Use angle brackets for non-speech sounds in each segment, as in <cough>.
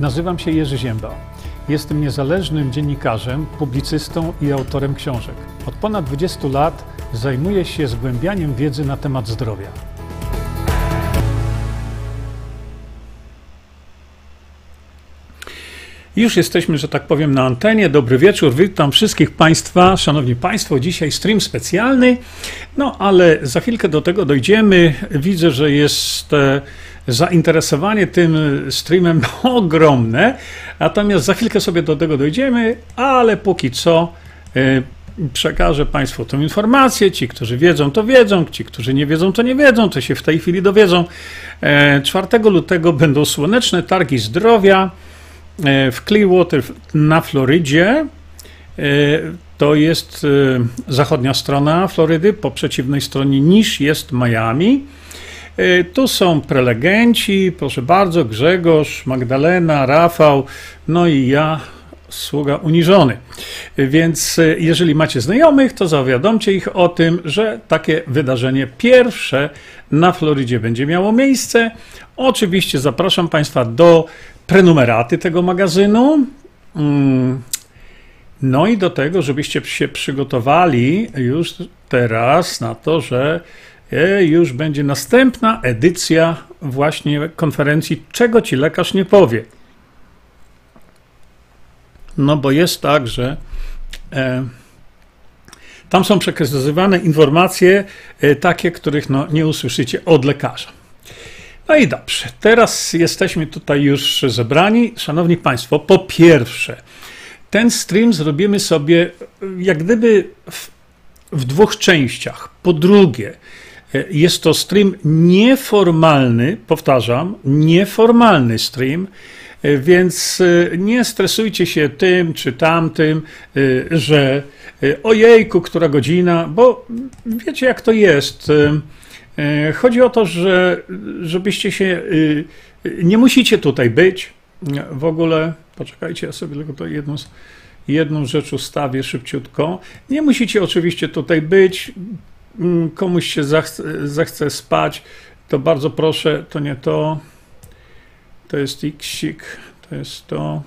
Nazywam się Jerzy Ziemba. Jestem niezależnym dziennikarzem, publicystą i autorem książek. Od ponad 20 lat zajmuję się zgłębianiem wiedzy na temat zdrowia. Już jesteśmy, że tak powiem, na antenie. Dobry wieczór, witam wszystkich Państwa. Szanowni Państwo, dzisiaj stream specjalny, no ale za chwilkę do tego dojdziemy. Widzę, że jest e, zainteresowanie tym streamem <laughs> ogromne, natomiast za chwilkę sobie do tego dojdziemy, ale póki co e, przekażę Państwu tę informację. Ci, którzy wiedzą, to wiedzą, ci, którzy nie wiedzą, to nie wiedzą, to się w tej chwili dowiedzą. 4 e, lutego będą słoneczne targi zdrowia. E, w Clearwater na Florydzie. E, to jest zachodnia strona Florydy, po przeciwnej stronie niż jest Miami. Tu są prelegenci, proszę bardzo, Grzegorz, Magdalena, Rafał, no i ja, sługa uniżony. Więc jeżeli macie znajomych, to zawiadomcie ich o tym, że takie wydarzenie pierwsze na Florydzie będzie miało miejsce. Oczywiście zapraszam Państwa do prenumeraty tego magazynu. Mm. No i do tego, żebyście się przygotowali już teraz na to, że e, już będzie następna edycja właśnie konferencji Czego ci lekarz nie powie. No bo jest tak, że e, tam są przekazywane informacje e, takie, których no, nie usłyszycie od lekarza. No i dobrze, teraz jesteśmy tutaj już zebrani. Szanowni Państwo, po pierwsze, ten stream zrobimy sobie jak gdyby w, w dwóch częściach. Po drugie, e, jest to stream nieformalny, powtarzam, nieformalny stream, e, więc e, nie stresujcie się tym czy tamtym, że ojejku, która godzina, bo wiecie jak to jest. E, chodzi o to, że żebyście się. Nie musicie tutaj być. W ogóle, poczekajcie, ja sobie tylko to jedną, jedną rzecz ustawię szybciutko. Nie musicie oczywiście tutaj być. Mm, komuś się zachce, zachce spać, to bardzo proszę, to nie to. To jest Xik, to jest to.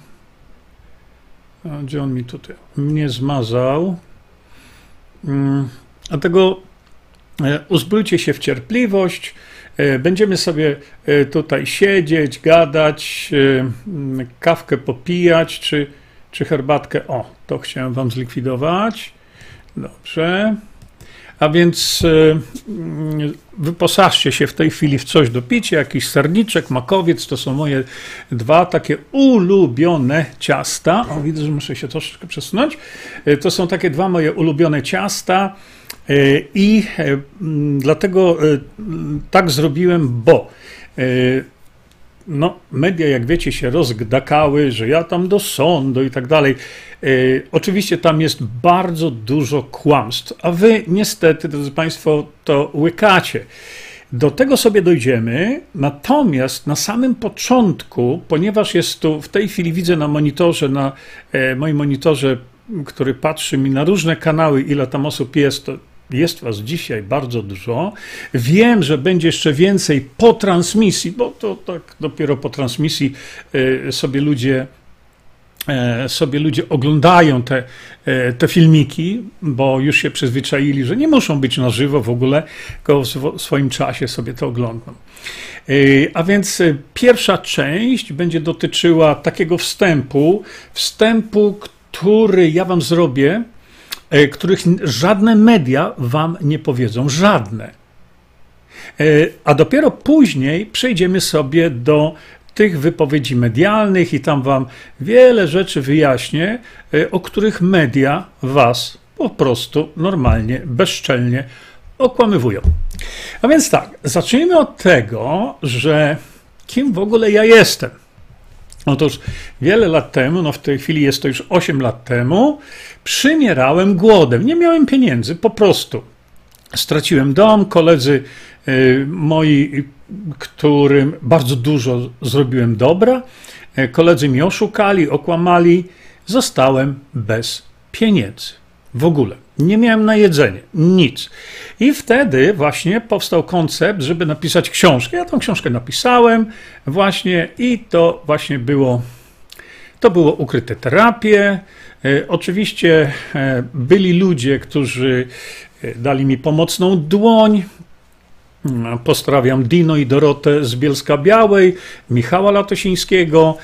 Gdzie on mi tutaj mnie zmazał. Mm, dlatego E, uzbrójcie się w cierpliwość. E, będziemy sobie e, tutaj siedzieć, gadać, kawkę popijać, czy, czy herbatkę. O, to chciałem Wam zlikwidować. Dobrze. A więc wyposażcie się w tej chwili w coś do picia, jakiś serniczek, makowiec, to są moje dwa takie ulubione ciasta. O, widzę, że muszę się troszeczkę przesunąć. To są takie dwa moje ulubione ciasta. E, I e, dlatego e, tak zrobiłem, bo no, media, jak wiecie, się rozgdakały, że ja tam do sądu i tak dalej. Oczywiście tam jest bardzo dużo kłamstw, a wy niestety, drodzy Państwo, to łykacie. Do tego sobie dojdziemy, natomiast na samym początku, ponieważ jest tu, w tej chwili widzę na monitorze, na moim monitorze, który patrzy mi na różne kanały, ile tam osób jest, to jest Was dzisiaj bardzo dużo. Wiem, że będzie jeszcze więcej po transmisji, bo to tak dopiero po transmisji e, sobie ludzie e, sobie ludzie oglądają te, e, te filmiki, bo już się przyzwyczaili, że nie muszą być na żywo w ogóle, tylko w swoim czasie sobie to oglądam. A więc pierwsza część będzie dotyczyła takiego wstępu, wstępu, który ja Wam zrobię których żadne media wam nie powiedzą, żadne. E, a dopiero później przejdziemy sobie do tych wypowiedzi medialnych i tam wam wiele rzeczy wyjaśnię, e, o których media was po prostu normalnie, bezczelnie okłamywują. A więc tak, zacznijmy od tego, że kim w ogóle ja jestem. Otóż wiele lat temu, no w tej chwili jest to już 8 lat temu, przymierałem głodem. Nie miałem pieniędzy, po prostu. Straciłem dom, koledzy y, moi, którym bardzo dużo zrobiłem dobra, y, koledzy mi oszukali, okłamali, zostałem bez pieniędzy. W ogóle. Nie miałem na jedzenie, nic. I wtedy właśnie powstał koncept, żeby napisać książkę. Ja tą książkę napisałem właśnie i to właśnie było To było ukryte terapie. Oczywiście byli ludzie, którzy dali mi pomocną dłoń. Pozdrawiam Dino i Dorotę z Bielska Białej, Michała Latosińskiego,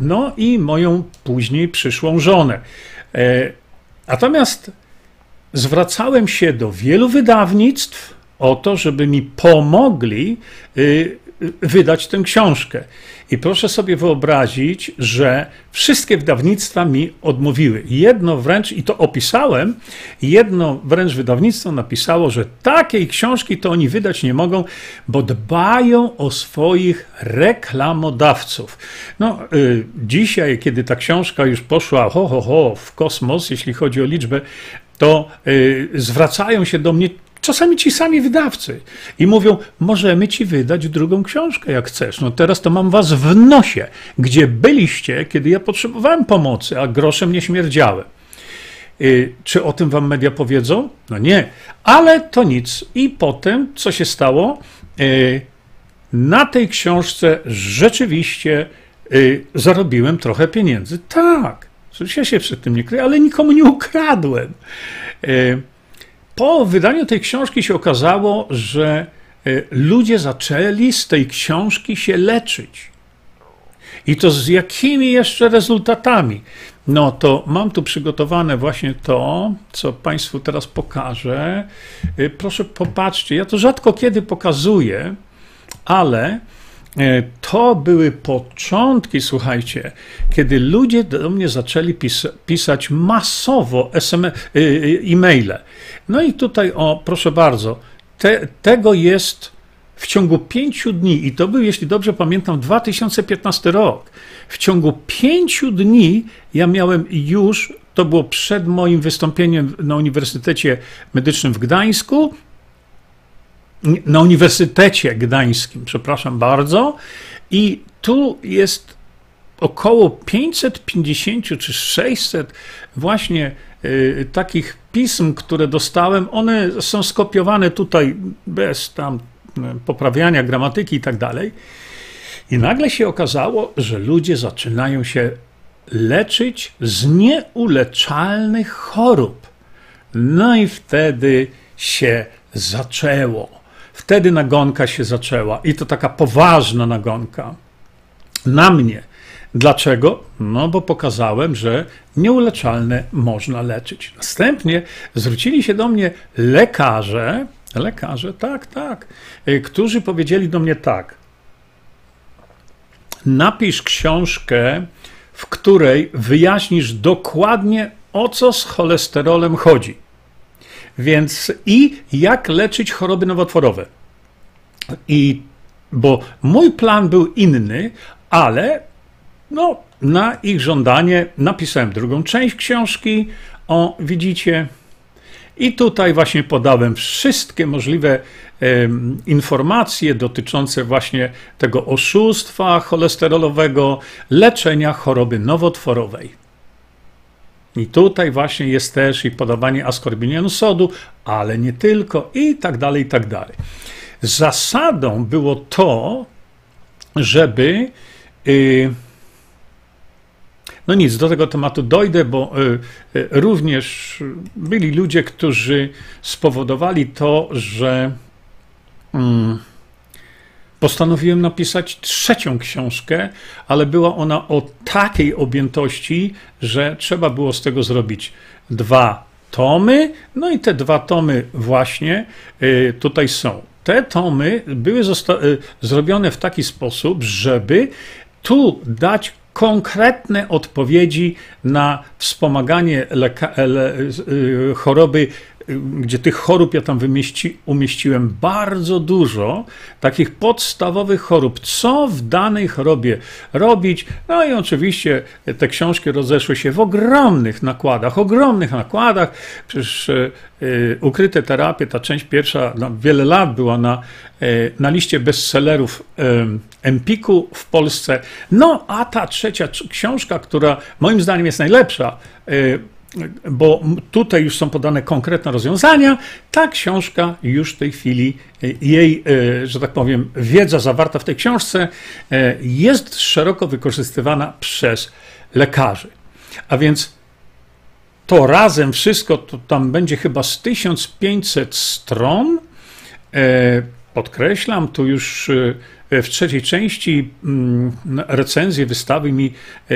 no i moją później przyszłą żonę. Natomiast zwracałem się do wielu wydawnictw o to, żeby mi pomogli y, wydać tę książkę. I proszę sobie wyobrazić, że wszystkie wydawnictwa mi odmówiły. Jedno wręcz, i to opisałem, jedno wręcz wydawnictwo napisało, że takiej książki to oni wydać nie mogą, bo dbają o swoich reklamodawców. No, y, dzisiaj, kiedy ta książka już poszła ho, ho, ho, w kosmos, jeśli chodzi o liczbę, to y, zwracają się do mnie Czasami ci sami wydawcy i mówią: Możemy ci wydać drugą książkę, jak chcesz. No teraz to mam was w nosie, gdzie byliście, kiedy ja potrzebowałem pomocy, a groszem nie śmierdziałem. Yy, czy o tym wam media powiedzą? No nie, ale to nic. I potem, co się stało? Yy, na tej książce rzeczywiście yy, zarobiłem trochę pieniędzy. Tak, ja się przed tym nie kryję, ale nikomu nie ukradłem. Po wydaniu tej książki się okazało, że e, ludzie zaczęli z tej książki się leczyć. I to z jakimi jeszcze rezultatami? No to mam tu przygotowane właśnie to, co Państwu teraz pokażę. E, proszę popatrzcie, ja to rzadko kiedy pokazuję, ale to były początki, słuchajcie, kiedy ludzie do mnie zaczęli pis pisać masowo e-maile. No i tutaj, o, proszę bardzo, te, tego jest w ciągu pięciu dni, i to był, jeśli dobrze pamiętam, 2015 rok. W ciągu pięciu dni ja miałem już, to było przed moim wystąpieniem na Uniwersytecie Medycznym w Gdańsku, na Uniwersytecie Gdańskim, przepraszam bardzo, i tu jest około 550 czy 600 właśnie y, takich pism, które dostałem, one są skopiowane tutaj bez tam y, poprawiania gramatyki i tak dalej. I nagle się okazało, że ludzie zaczynają się leczyć z nieuleczalnych chorób. No i wtedy się zaczęło. Wtedy nagonka się zaczęła i to taka poważna nagonka na mnie Dlaczego? No bo pokazałem, że nieuleczalne można leczyć. Następnie zwrócili się do mnie lekarze, lekarze, tak, tak, y, którzy powiedzieli do mnie tak. Napisz książkę, w której wyjaśnisz dokładnie, o co z cholesterolem chodzi. Więc i jak leczyć choroby nowotworowe. I bo mój plan był inny, ale no, na ich żądanie napisałem drugą część książki. O, widzicie. I tutaj właśnie podałem wszystkie możliwe informacje dotyczące właśnie tego oszustwa cholesterolowego, leczenia choroby nowotworowej. I tutaj właśnie jest też i podawanie askorbinianu sodu, ale nie tylko, i tak dalej, i tak dalej. Zasadą było to, żeby. Yy, no nic, do tego tematu dojdę, bo y, y, również byli ludzie, którzy spowodowali to, że mm, postanowiłem napisać trzecią książkę, ale była ona o takiej objętości, że trzeba było z tego zrobić dwa tomy. No i te dwa tomy właśnie y, tutaj są. Te tomy były zrobione w taki sposób, żeby tu dać konkretne odpowiedzi na wspomaganie y, choroby gdzie tych chorób ja tam wymieści, umieściłem bardzo dużo, takich podstawowych chorób, co w danej chorobie robić. No i oczywiście te książki rozeszły się w ogromnych nakładach, ogromnych nakładach. Przecież y, ukryte terapie, ta część pierwsza no, wiele lat była na, y, na liście bestsellerów y, Empiku w Polsce. No a ta trzecia książka, która moim zdaniem jest najlepsza, bo tutaj już są podane konkretne rozwiązania, ta książka już w tej chwili, jej, że tak powiem, wiedza zawarta w tej książce jest szeroko wykorzystywana przez lekarzy. A więc to razem wszystko, to tam będzie chyba z 1500 stron. E, podkreślam, tu już e, w trzeciej części mm, recenzję wystawi mi e,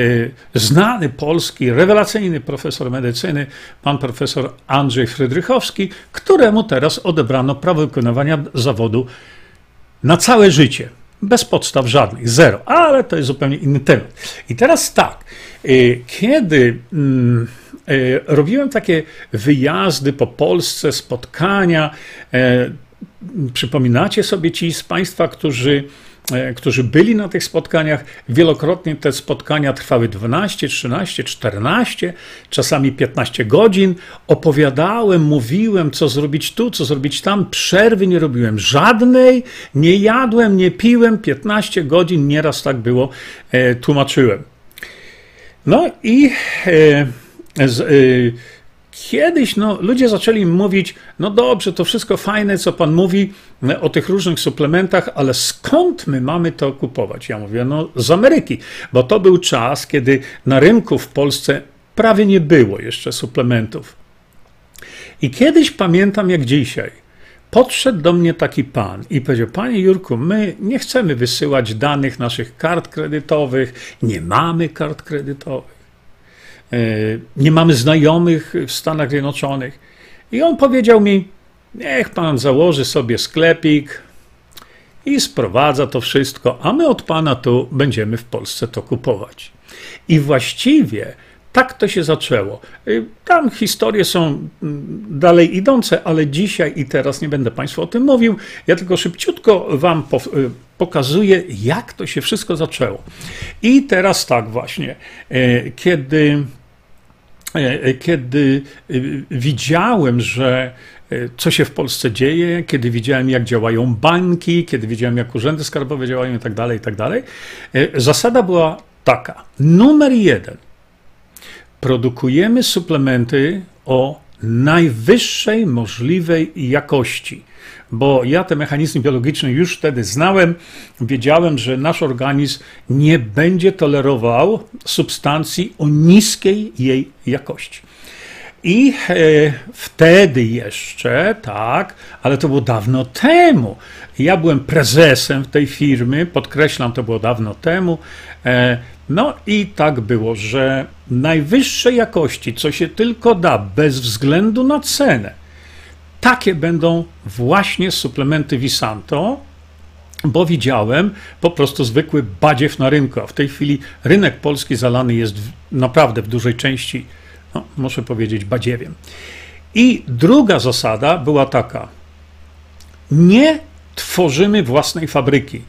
znany polski, rewelacyjny profesor medycyny, pan profesor Andrzej Frydrychowski, któremu teraz odebrano prawo wykonywania zawodu na całe życie. Bez podstaw żadnych, zero. Ale to jest zupełnie inny temat. I teraz tak, kiedy mm, E, robiłem takie wyjazdy po Polsce, spotkania. E, przypominacie sobie ci z Państwa, którzy, e, którzy byli na tych spotkaniach? Wielokrotnie te spotkania trwały 12, 13, 14, czasami 15 godzin. Opowiadałem, mówiłem, co zrobić tu, co zrobić tam. Przerwy nie robiłem żadnej, nie jadłem, nie piłem. 15 godzin, nieraz tak było, tłumaczyłem. No i. E, z, kiedyś no, ludzie zaczęli mówić, no dobrze, to wszystko fajne, co pan mówi o tych różnych suplementach, ale skąd my mamy to kupować? Ja mówię, no z Ameryki, bo to był czas, kiedy na rynku w Polsce prawie nie było jeszcze suplementów. I kiedyś pamiętam jak dzisiaj, podszedł do mnie taki pan i powiedział: Panie Jurku, my nie chcemy wysyłać danych naszych kart kredytowych, nie mamy kart kredytowych. E, nie mamy znajomych w Stanach Zjednoczonych. I on powiedział mi: Niech pan założy sobie sklepik i sprowadza to wszystko, a my od pana tu będziemy w Polsce to kupować. I właściwie tak to się zaczęło. E, tam historie są dalej idące, ale dzisiaj i teraz nie będę Państwu o tym mówił. Ja tylko szybciutko Wam e, pokazuję, jak to się wszystko zaczęło. I teraz tak właśnie, kiedy kiedy e, widziałem, że co się w Polsce dzieje, kiedy widziałem, jak działają banki, kiedy widziałem, jak urzędy skarbowe działają i tak dalej, i tak dalej. Zasada była taka. Numer jeden. Produkujemy suplementy o najwyższej możliwej jakości bo ja te mechanizmy biologiczne już wtedy znałem, wiedziałem, że nasz organizm nie będzie tolerował substancji o niskiej jej jakości. I e, wtedy jeszcze, tak, ale to było dawno temu. Ja byłem prezesem tej firmy, podkreślam, to było dawno temu. E, no i tak było, że najwyższej jakości, co się tylko da, bez względu na cenę, takie będą właśnie suplementy Visanto, bo widziałem po prostu zwykły badziew na rynku, a w tej chwili rynek polski zalany jest w, naprawdę w dużej części, no, muszę powiedzieć, badziewiem. I druga zasada była taka: nie tworzymy własnej fabryki.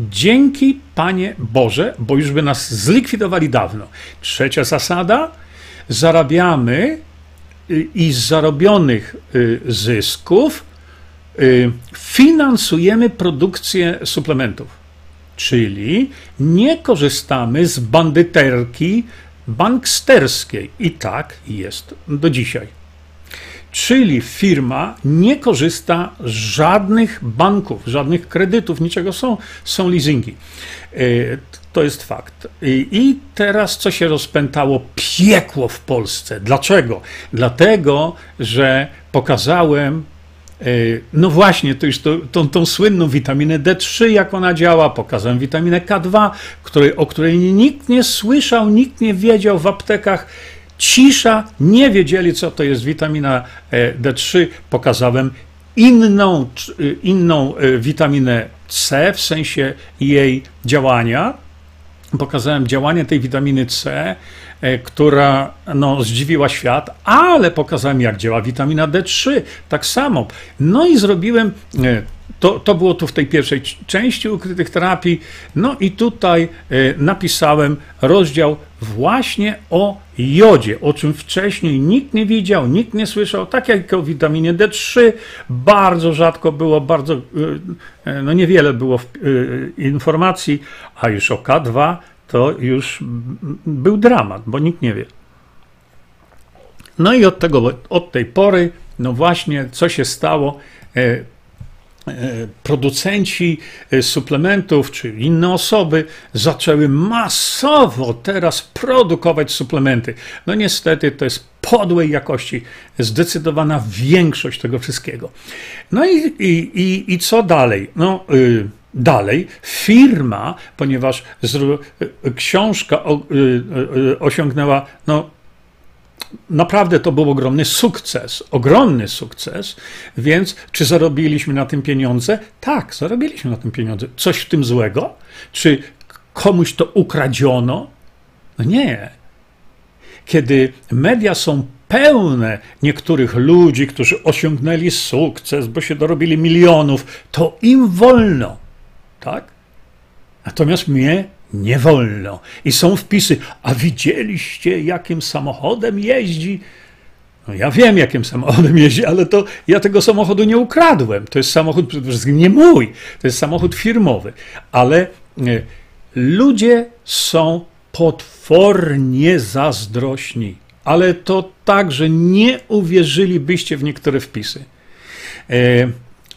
Dzięki Panie Boże, bo już by nas zlikwidowali dawno. Trzecia zasada: zarabiamy i z zarobionych y, zysków y, finansujemy produkcję suplementów. Czyli nie korzystamy z bandyterki banksterskiej. I tak jest do dzisiaj. Czyli firma nie korzysta z żadnych banków, żadnych kredytów, niczego są, są leasingi. To jest fakt. I, I, teraz co się rozpętało? Piekło w Polsce. Dlaczego? Dlatego, że pokazałem, e, no właśnie, to już to, tą, tą słynną witaminę D3, jak ona działa, pokazałem witaminę K2, której, o której nikt nie słyszał, nikt nie wiedział w aptekach. Cisza, nie wiedzieli, co to jest witamina e, D3. Pokazałem inną, inną e, witaminę C w sensie jej działania pokazałem działanie tej witaminy C, e, która no, zdziwiła świat, ale pokazałem, jak działa witamina D3, tak samo. No i zrobiłem, e, to, to było tu w tej pierwszej części ukrytych terapii, no i tutaj e, napisałem rozdział właśnie o jodzie, o czym wcześniej nikt nie widział, nikt nie słyszał, tak jak o witaminie D3, bardzo rzadko było, bardzo, no niewiele było informacji, a już o K2 to już był dramat, bo nikt nie wie. No i od, tego, od tej pory, no właśnie, co się stało? E, producenci e, suplementów czy inne osoby zaczęły masowo teraz produkować suplementy. No niestety to jest podłej jakości zdecydowana większość tego wszystkiego. No i, i, i, i co dalej? No, y, dalej firma, ponieważ y, książka y osiągnęła no, naprawdę to był ogromny sukces, ogromny sukces, więc czy zarobiliśmy na tym pieniądze? Tak, zarobiliśmy na tym pieniądze. Coś w tym złego? Czy komuś to ukradziono? No nie. Kiedy media są pełne niektórych ludzi, którzy osiągnęli sukces, bo się dorobili milionów, to im wolno, tak? Natomiast mnie nie wolno. I są wpisy, a widzieliście, jakim samochodem jeździ? No ja wiem, jakim samochodem jeździ, ale to ja tego samochodu nie ukradłem. To jest samochód przede wszystkim nie mój, to jest samochód firmowy. Ale e, ludzie są potwornie zazdrośni. Ale to tak, że nie uwierzylibyście w niektóre wpisy. E,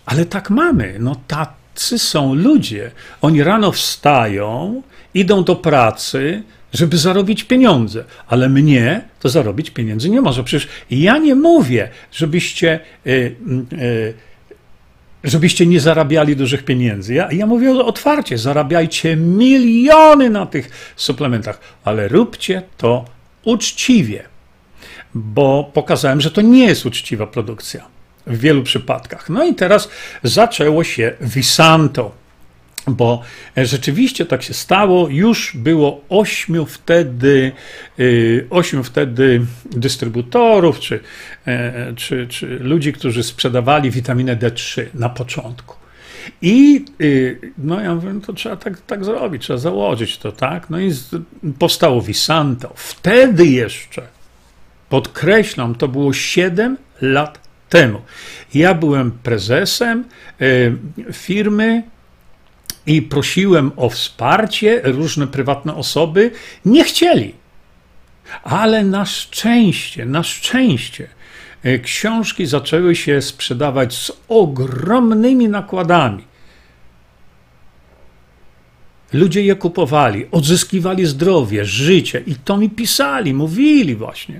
ale tak mamy. No tacy są ludzie. Oni rano wstają, idą do pracy, żeby zarobić pieniądze, ale mnie to zarobić pieniędzy nie może. Przecież ja nie mówię, żebyście, y, y, żebyście nie zarabiali dużych pieniędzy. Ja, ja mówię otwarcie, zarabiajcie miliony na tych suplementach, ale róbcie to uczciwie, bo pokazałem, że to nie jest uczciwa produkcja w wielu przypadkach. No i teraz zaczęło się Visanto bo rzeczywiście tak się stało. Już było ośmiu wtedy, y, ośmiu wtedy dystrybutorów, czy, e, czy, czy ludzi, którzy sprzedawali witaminę D3 na początku. I y, no ja mówię, no to trzeba tak, tak zrobić, trzeba założyć to, tak? No i powstało Visanto. Wtedy jeszcze, podkreślam, to było 7 lat temu. Ja byłem prezesem y, firmy, i prosiłem o wsparcie, różne prywatne osoby nie chcieli. Ale na szczęście, na szczęście, e, książki zaczęły się sprzedawać z ogromnymi nakładami. Ludzie je kupowali, odzyskiwali zdrowie, życie i to mi pisali, mówili właśnie.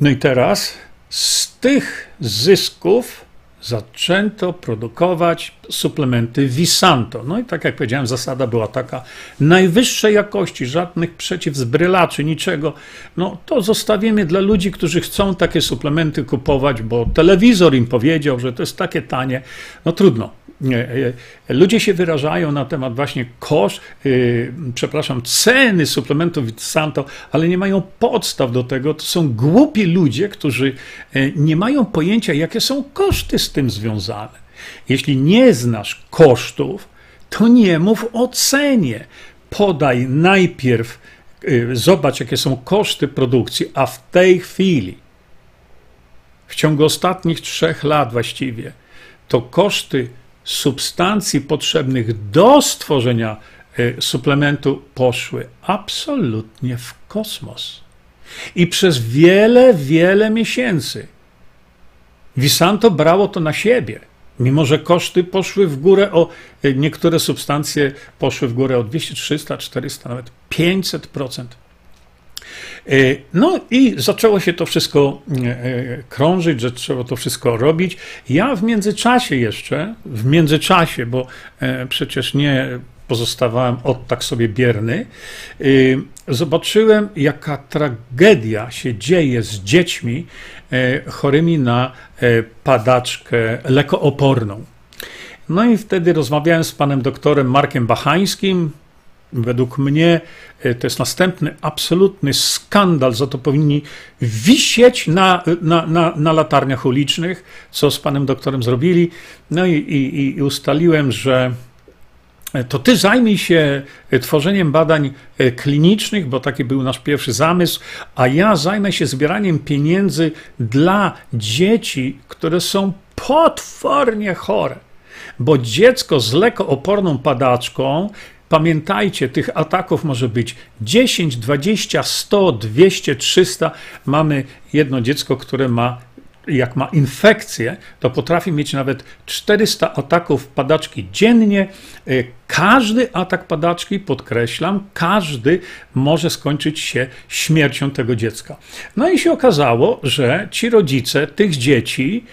No i teraz z tych zysków zaczęto produkować suplementy Visanto. No i tak jak powiedziałem, zasada była taka najwyższej jakości, żadnych przeciwzbrylaczy, niczego. No to zostawimy dla ludzi, którzy chcą takie suplementy kupować, bo telewizor im powiedział, że to jest takie tanie. No trudno. E, ludzie się wyrażają na temat właśnie koszt, yy, przepraszam, ceny suplementów Santo, ale nie mają podstaw do tego. To są głupi ludzie, którzy e, nie mają pojęcia, jakie są koszty z tym związane. Jeśli nie znasz kosztów, to nie mów o cenie. Podaj najpierw, yy, zobacz, jakie są koszty produkcji, a w tej chwili, w ciągu ostatnich trzech lat właściwie, to koszty substancji potrzebnych do stworzenia y, suplementu poszły absolutnie w kosmos. I przez wiele, wiele miesięcy Visanto brało to na siebie. Mimo, że koszty poszły w górę o y, niektóre substancje poszły w górę o 200, 300, 400, nawet 500%. E, no i zaczęło się to wszystko e, e, krążyć, że trzeba to wszystko robić. Ja w międzyczasie jeszcze, w międzyczasie, bo przecież nie pozostawałem od tak sobie bierny, zobaczyłem, jaka tragedia się dzieje z dziećmi chorymi na padaczkę lekooporną. No i wtedy rozmawiałem z panem doktorem Markiem Bachańskim, Według mnie e, to jest następny absolutny skandal, za to powinni wisieć na, na, na, na latarniach ulicznych, co z panem doktorem zrobili. No i, i, i ustaliłem, że to ty zajmij się e, tworzeniem badań e, klinicznych, bo taki był nasz pierwszy zamysł, a ja zajmę się zbieraniem pieniędzy dla dzieci, które są potwornie chore. Bo dziecko z lekooporną padaczką Pamiętajcie, tych ataków może być 10, 20, 100, 200, 300. Mamy jedno dziecko, które ma jak ma infekcję, to potrafi mieć nawet 400 ataków padaczki dziennie. E, każdy atak padaczki, podkreślam, każdy może skończyć się śmiercią tego dziecka. No i się okazało, że ci rodzice tych dzieci,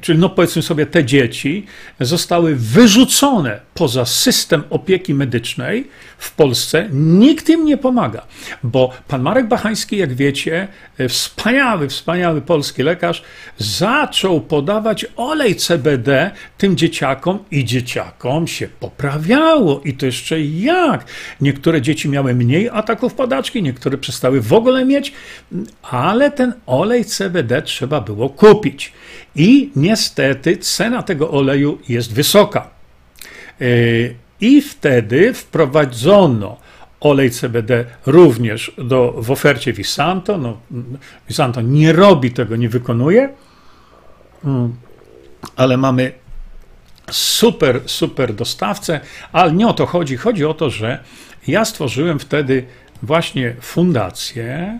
czyli no powiedzmy sobie te dzieci, zostały wyrzucone poza system opieki medycznej w Polsce. Nikt im nie pomaga, bo pan Marek Bachański, jak wiecie, e, wspaniały, wspaniały polski lekarz, zaczął podawać olej CBD tym dzieciakom i dzieciakom się poprawiało. I to jeszcze jak. Niektóre dzieci miały mniej ataków padaczki, niektóre przestały w ogóle mieć, ale ten olej CBD trzeba było kupić. I niestety cena tego oleju jest wysoka. E, I wtedy wprowadzono olej CBD również do, w ofercie Visanto. No, Visanto nie robi tego, nie wykonuje, mm. ale mamy super, super dostawcę, ale nie o to chodzi. Chodzi o to, że ja stworzyłem wtedy właśnie fundację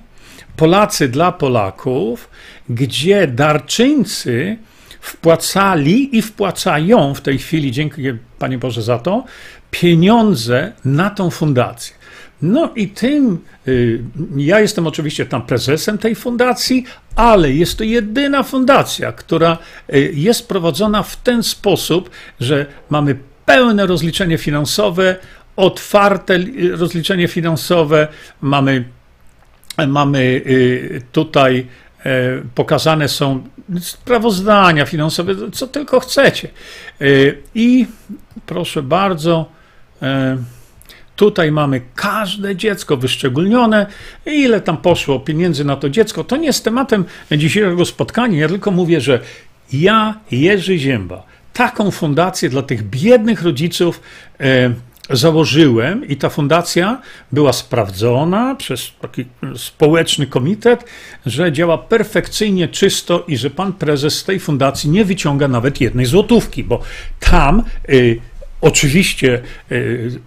Polacy dla Polaków, gdzie darczyńcy wpłacali i wpłacają w tej chwili, dziękuję Panie Boże za to, pieniądze na tą fundację. No i tym, y, ja jestem oczywiście tam prezesem tej fundacji, ale jest to jedyna fundacja, która y, jest prowadzona w ten sposób, że mamy pełne rozliczenie finansowe, otwarte rozliczenie finansowe, mamy, mamy y, tutaj pokazane są sprawozdania finansowe, co tylko chcecie. I proszę bardzo, Tutaj mamy każde dziecko wyszczególnione, ile tam poszło pieniędzy na to dziecko. To nie jest tematem dzisiejszego spotkania. Ja tylko mówię, że ja, Jerzy Zięba, taką fundację dla tych biednych rodziców e, założyłem i ta fundacja była sprawdzona przez taki społeczny komitet, że działa perfekcyjnie, czysto i że pan prezes z tej fundacji nie wyciąga nawet jednej złotówki, bo tam. Y, oczywiście e,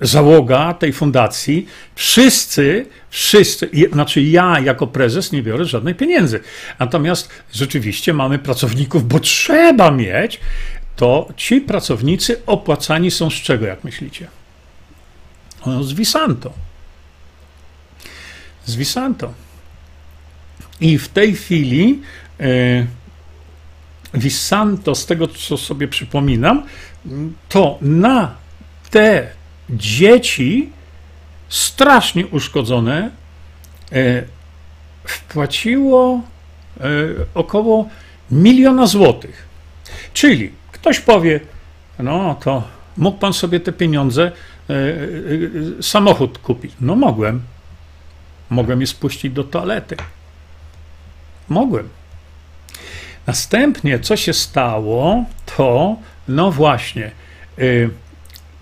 załoga tej fundacji, wszyscy, wszyscy, znaczy ja jako prezes nie biorę żadnej pieniędzy. Natomiast rzeczywiście mamy pracowników, bo trzeba mieć, to ci pracownicy opłacani są z czego, jak myślicie? No, z Visanto. Z Visanto. I w tej chwili e, Visanto, z tego co sobie przypominam, to na te dzieci strasznie uszkodzone e, wpłaciło e, około miliona złotych. Czyli ktoś powie, no to mógł pan sobie te pieniądze, samochód kupić. No mogłem. Mogłem je spuścić do toalety. Mogłem. Następnie, co się stało, to no właśnie. Y,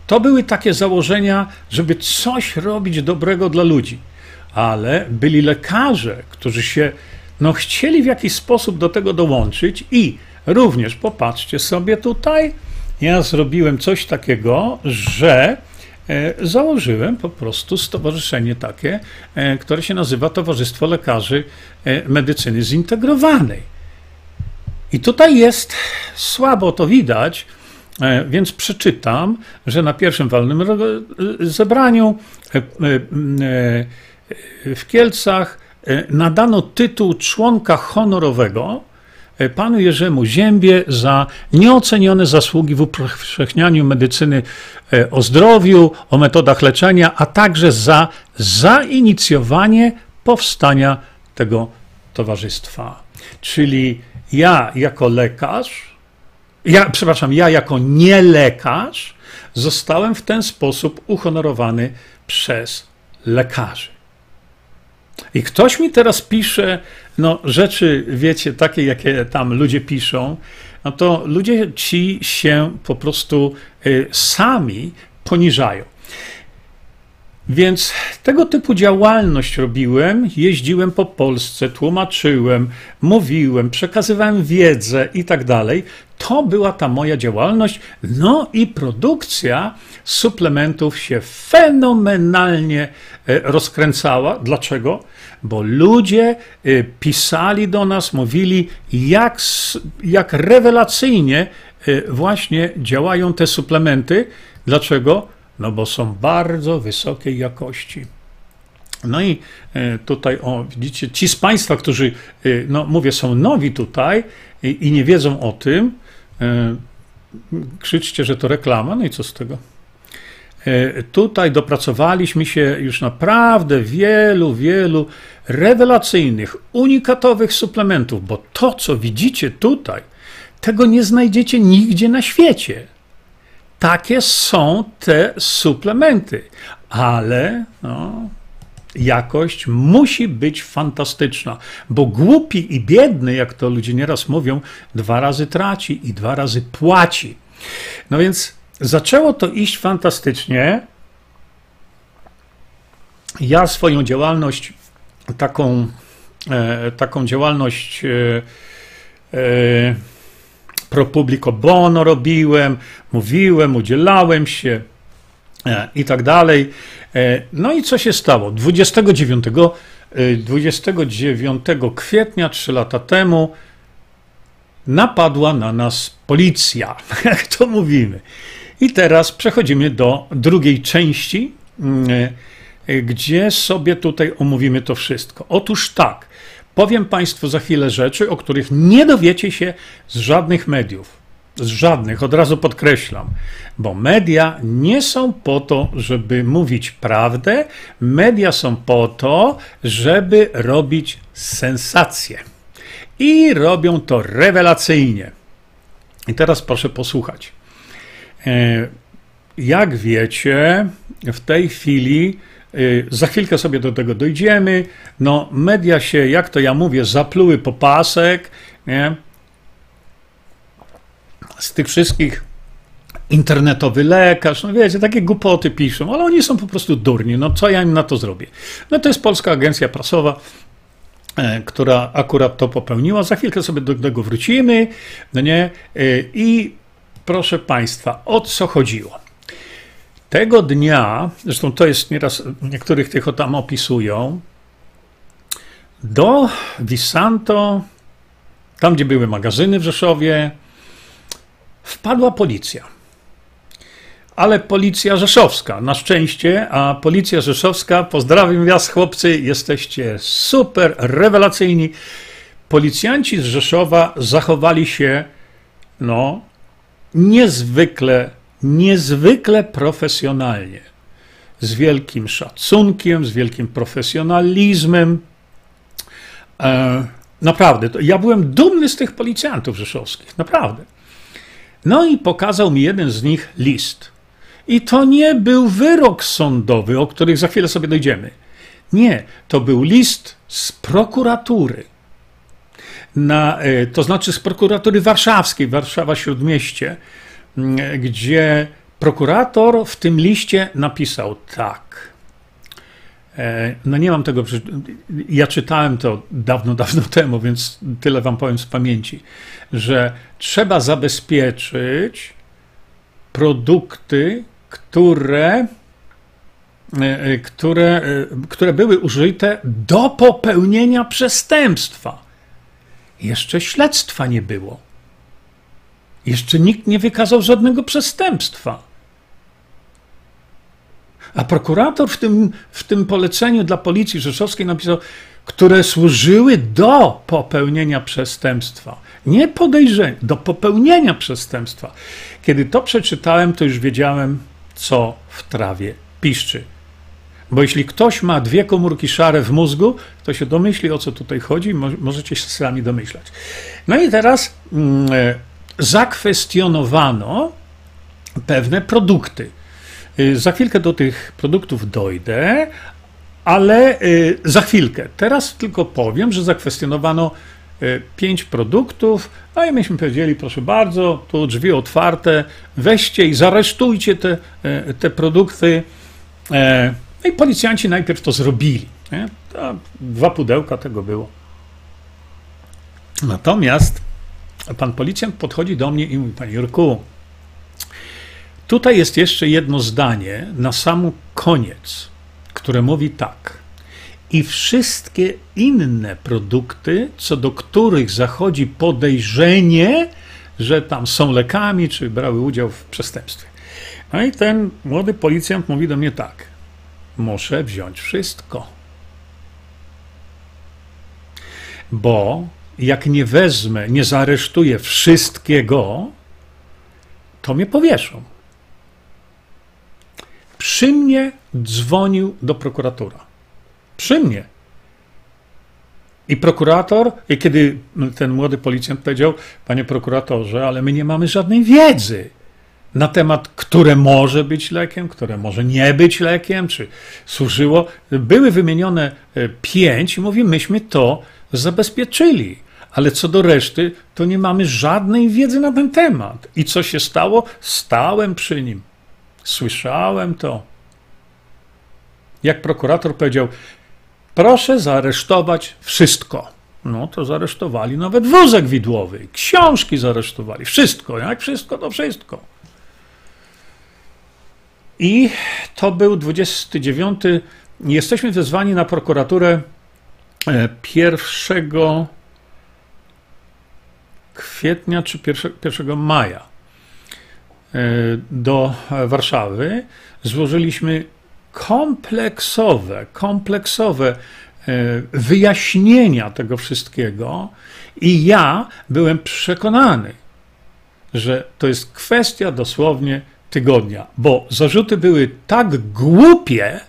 to były takie założenia, żeby coś robić dobrego dla ludzi, ale byli lekarze, którzy się no, chcieli w jakiś sposób do tego dołączyć i również popatrzcie sobie tutaj, ja zrobiłem coś takiego, że e, założyłem po prostu stowarzyszenie takie, e, które się nazywa Towarzystwo Lekarzy e, Medycyny Zintegrowanej. I tutaj jest słabo to widać, e, więc przeczytam, że na pierwszym walnym zebraniu e, e, w Kielcach nadano tytuł członka honorowego panu Jerzemu Ziębie za nieocenione zasługi w upowszechnianiu medycyny o zdrowiu, o metodach leczenia, a także za zainicjowanie powstania tego towarzystwa. Czyli ja jako lekarz, ja, przepraszam, ja jako nie lekarz zostałem w ten sposób uhonorowany przez lekarzy. I ktoś mi teraz pisze, no rzeczy, wiecie, takie, jakie tam ludzie piszą, no to ludzie ci się po prostu y, sami poniżają. Więc tego typu działalność robiłem, jeździłem po Polsce, tłumaczyłem, mówiłem, przekazywałem wiedzę i tak dalej. To była ta moja działalność. No i produkcja suplementów się fenomenalnie e, rozkręcała. Dlaczego? Bo ludzie e, pisali do nas, mówili, jak, jak rewelacyjnie e, właśnie działają te suplementy. Dlaczego? No bo są bardzo wysokiej jakości. No i tutaj, o, widzicie, ci z Państwa, którzy, no mówię, są nowi tutaj i, i nie wiedzą o tym, E, krzyczcie, że to reklama, no i co z tego? E, tutaj dopracowaliśmy się już naprawdę wielu, wielu rewelacyjnych, unikatowych suplementów, bo to, co widzicie tutaj, tego nie znajdziecie nigdzie na świecie. Takie są te suplementy, ale no, jakość musi być fantastyczna, bo głupi i biedny, jak to ludzie nieraz mówią, dwa razy traci i dwa razy płaci. No więc zaczęło to iść fantastycznie. Ja swoją działalność, taką, e, taką działalność e, e, pro publico bono robiłem, mówiłem, udzielałem się e, i tak dalej. E, no i co się stało? 29, 29 e, kwietnia, 3 lata temu, napadła na nas policja, <laughs> jak to mówimy. I teraz przechodzimy do drugiej części, mm, gdzie sobie tutaj omówimy to wszystko. Otóż tak, powiem Państwu za chwilę rzeczy, o których nie dowiecie się z żadnych mediów. Z żadnych, od razu podkreślam, bo media nie są po to, żeby mówić prawdę, media są po to, żeby robić sensacje. I robią to rewelacyjnie. I teraz proszę posłuchać. E, jak wiecie, w tej chwili, za chwilkę sobie do tego dojdziemy, no media się, jak to ja mówię, zapluły po pasek, nie? z tych wszystkich internetowy lekarz, no wiecie, takie głupoty piszą, ale oni są po prostu durni, no co ja im na to zrobię? No to jest Polska Agencja Prasowa, e, która akurat to popełniła, za chwilkę sobie do tego wrócimy, no nie, e, i proszę Państwa, o co chodziło? Tego dnia, zresztą to jest nieraz, niektórych tych tam opisują, do Visanto, tam gdzie były magazyny w Rzeszowie, wpadła policja. Ale policja rzeszowska, na szczęście, a policja rzeszowska, pozdrawiam was chłopcy, jesteście super, rewelacyjni. Policjanci z Rzeszowa zachowali się, no, niezwykle, niezwykle profesjonalnie. Z wielkim szacunkiem, z wielkim profesjonalizmem. E, naprawdę, ja byłem dumny z tych policjantów rzeszowskich, naprawdę. No i pokazał mi jeden z nich list. I to nie był wyrok sądowy, o których za chwilę sobie dojdziemy. Nie, to był list z prokuratury. Na, e, to znaczy z prokuratury warszawskiej, Warszawa Śródmieście, gdzie prokurator w tym liście napisał tak. E, no nie mam tego, ja czytałem to dawno, <laughs> dawno temu, więc tyle wam powiem z pamięci, że trzeba zabezpieczyć produkty, które, e, e, które, które były użyte do popełnienia przestępstwa. Jeszcze śledztwa nie było. Jeszcze nikt nie wykazał żadnego przestępstwa. A prokurator w tym, w tym poleceniu dla policji rzeszowskiej napisał, które służyły do popełnienia przestępstwa. Nie podejrzenia, do popełnienia przestępstwa. Kiedy to przeczytałem, to już wiedziałem, co w trawie piszczy. Bo jeśli ktoś ma dwie komórki szare w mózgu, to się domyśli, o co tutaj chodzi, możecie się sami domyślać. No i teraz e, zakwestionowano pewne produkty. Y, za chwilkę do tych produktów dojdę, ale y, za chwilkę. Teraz tylko powiem, że zakwestionowano y, pięć produktów, no i myśmy powiedzieli, proszę bardzo, tu drzwi otwarte, weźcie i zaresztujcie te, te produkty. E, No i policjanci najpierw to zrobili. Dwa pudełka tego było. Natomiast pan policjant podchodzi do mnie i mówi: Panie Jurku, tutaj jest jeszcze jedno zdanie na sam koniec, które mówi tak. I wszystkie inne produkty, co do których zachodzi podejrzenie, że tam są lekami, czy brały udział w przestępstwie. No i ten młody policjant mówi do mnie tak: Muszę wziąć wszystko. Bo jak nie wezmę, nie zaaresztuję wszystkiego, to mnie powieszą. Przy mnie dzwonił do prokuratora. Przy mnie. I prokurator, i kiedy ten młody policjant powiedział, panie prokuratorze, ale my nie mamy żadnej wiedzy na temat, które może być lekiem, które może nie być lekiem, czy służyło. Były wymienione e, pięć i mówi, myśmy to zabezpieczyli. Ale co do reszty, to nie mamy żadnej wiedzy na ten temat. I co się stało? Stałem przy nim. Słyszałem to. Jak prokurator powiedział, proszę zaaresztować wszystko. No to zaresztowali nawet wózek widłowy, książki zaresztowali, wszystko, jak wszystko, to wszystko. I to był 29. Jesteśmy wezwani na prokuraturę 1 e, kwietnia czy 1 maja e, do Warszawy. Złożyliśmy kompleksowe, kompleksowe e, wyjaśnienia tego wszystkiego i ja byłem przekonany, że to jest kwestia dosłownie tygodnia, bo zarzuty były tak głupie,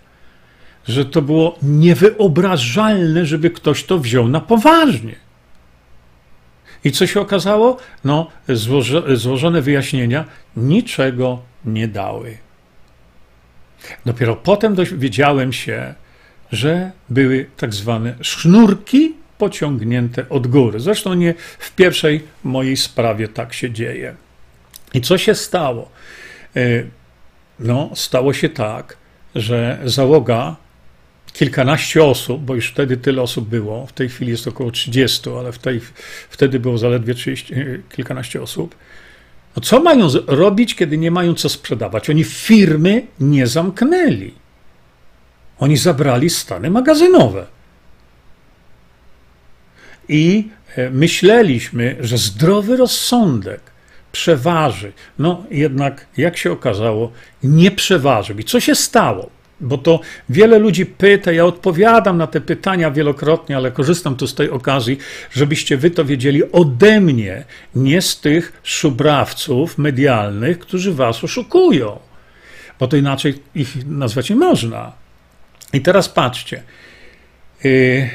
że to było niewyobrażalne, żeby ktoś to wziął na poważnie. I co się okazało? No, złożo, złożone wyjaśnienia niczego nie dały. Dopiero potem dowiedziałem się, że były tak zwane sznurki pociągnięte od góry. Zresztą nie w pierwszej mojej sprawie tak się dzieje. I co się stało? E, no, stało się tak, że załoga kilkanaście osób, bo już wtedy tyle osób było, w tej chwili jest około 30, ale w tej, wtedy było zaledwie 30, e, kilkanaście osób. No co mają robić, kiedy nie mają co sprzedawać? Oni firmy nie zamknęli. Oni zabrali stany magazynowe. I e, myśleliśmy, że zdrowy rozsądek przeważy. No jednak, jak się okazało, nie przeważył. I co się stało? Bo to wiele ludzi pyta, ja odpowiadam na te pytania wielokrotnie, ale korzystam tu z tej okazji, żebyście wy to wiedzieli ode mnie, nie z tych szubrawców medialnych, którzy was oszukują. Bo to inaczej ich nazwać nie można. I teraz patrzcie. Yy,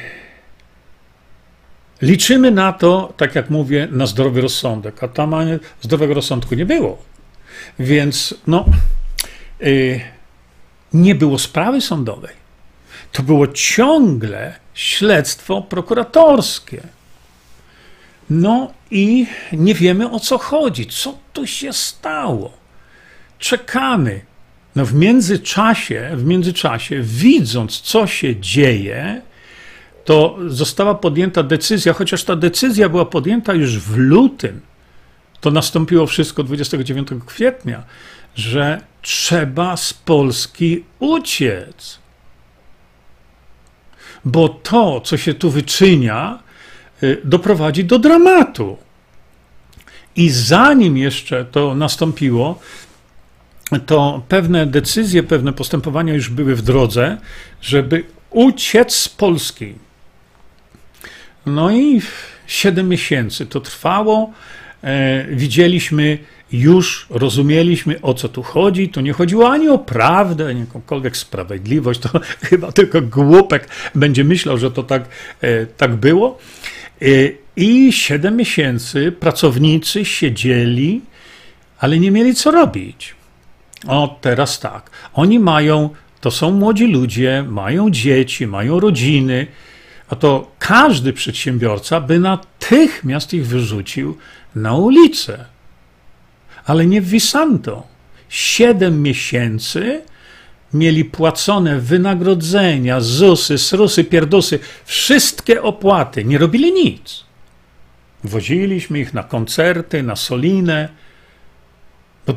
liczymy na to, tak jak mówię, na zdrowy rozsądek, a tam zdrowego rozsądku nie było. Więc no. Yy, nie było sprawy sądowej. To było ciągle śledztwo prokuratorskie. No i nie wiemy o co chodzi, co tu się stało. Czekamy. No w międzyczasie, w międzyczasie, widząc co się dzieje, to została podjęta decyzja, chociaż ta decyzja była podjęta już w lutym. To nastąpiło wszystko 29 kwietnia że trzeba z Polski uciec. Bo to, co się tu wyczynia, y, doprowadzi do dramatu. I zanim jeszcze to nastąpiło, to pewne decyzje, pewne postępowania już były w drodze, żeby uciec z Polski. No i siedem miesięcy to trwało. E, widzieliśmy już rozumieliśmy, o co tu chodzi. Tu nie chodziło ani o prawdę, ani o jakąkolwiek sprawiedliwość. To <laughs> chyba tylko głupek będzie myślał, że to tak, e, tak było. E, I siedem miesięcy pracownicy siedzieli, ale nie mieli co robić. O, teraz tak. Oni mają, to są młodzi ludzie, mają dzieci, mają rodziny, a to każdy przedsiębiorca by natychmiast ich wyrzucił na ulicę ale nie w Visanto. Siedem miesięcy mieli płacone wynagrodzenia, ZUSy, SRUSy, pierdusy, wszystkie opłaty, nie robili nic. Woziliśmy ich na koncerty, na solinę. Bo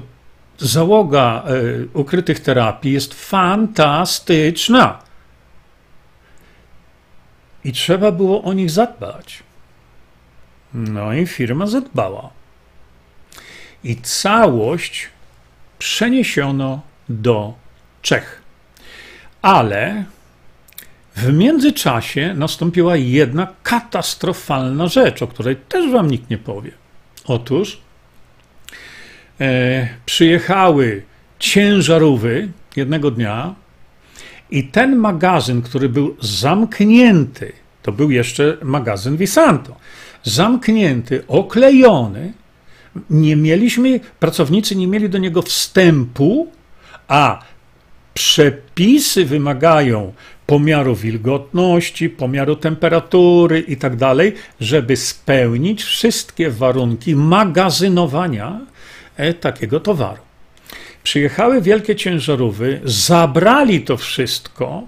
załoga y, ukrytych terapii jest fantastyczna. I trzeba było o nich zadbać. No i firma zadbała. I całość przeniesiono do Czech. Ale w międzyczasie nastąpiła jedna katastrofalna rzecz, o której też wam nikt nie powie. Otóż e, przyjechały ciężarówy jednego dnia i ten magazyn, który był zamknięty, to był jeszcze magazyn Visanto, zamknięty, oklejony, nie mieliśmy, pracownicy nie mieli do niego wstępu, a przepisy wymagają pomiaru wilgotności, pomiaru temperatury i tak dalej, żeby spełnić wszystkie warunki magazynowania e, takiego towaru. Przyjechały wielkie ciężarówki, zabrali to wszystko.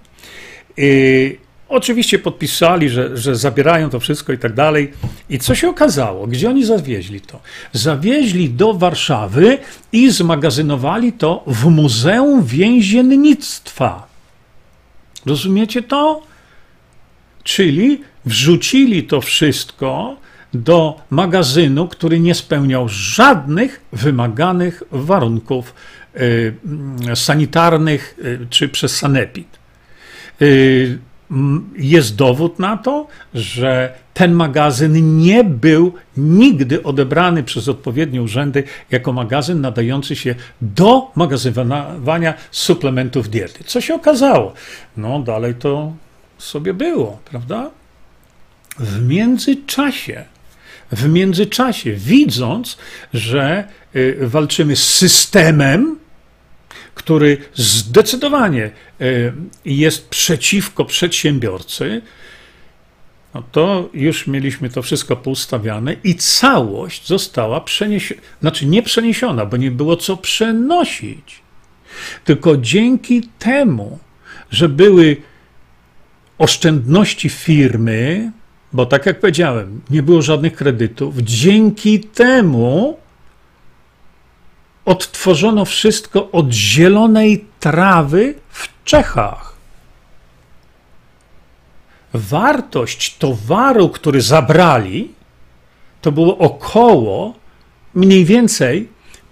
Oczywiście podpisali, że, że zabierają to wszystko i tak dalej. I co się okazało? Gdzie oni zawieźli to? Zawieźli do Warszawy i zmagazynowali to w Muzeum Więziennictwa. Rozumiecie to? Czyli wrzucili to wszystko do magazynu, który nie spełniał żadnych wymaganych warunków y, sanitarnych y, czy przez sanepid. Y, jest dowód na to, że ten magazyn nie był nigdy odebrany przez odpowiednie urzędy jako magazyn nadający się do magazynowania suplementów diety. Co się okazało? No, dalej to sobie było, prawda? W międzyczasie, w międzyczasie, widząc, że y, walczymy z systemem, który zdecydowanie e, jest przeciwko przedsiębiorcy, no to już mieliśmy to wszystko poustawiane i całość została przeniesiona, znaczy nie przeniesiona, bo nie było co przenosić. Tylko dzięki temu, że były oszczędności firmy, bo tak jak powiedziałem, nie było żadnych kredytów, dzięki temu odtworzono wszystko od zielonej trawy w Czechach. Wartość towaru, który zabrali, to było około mniej więcej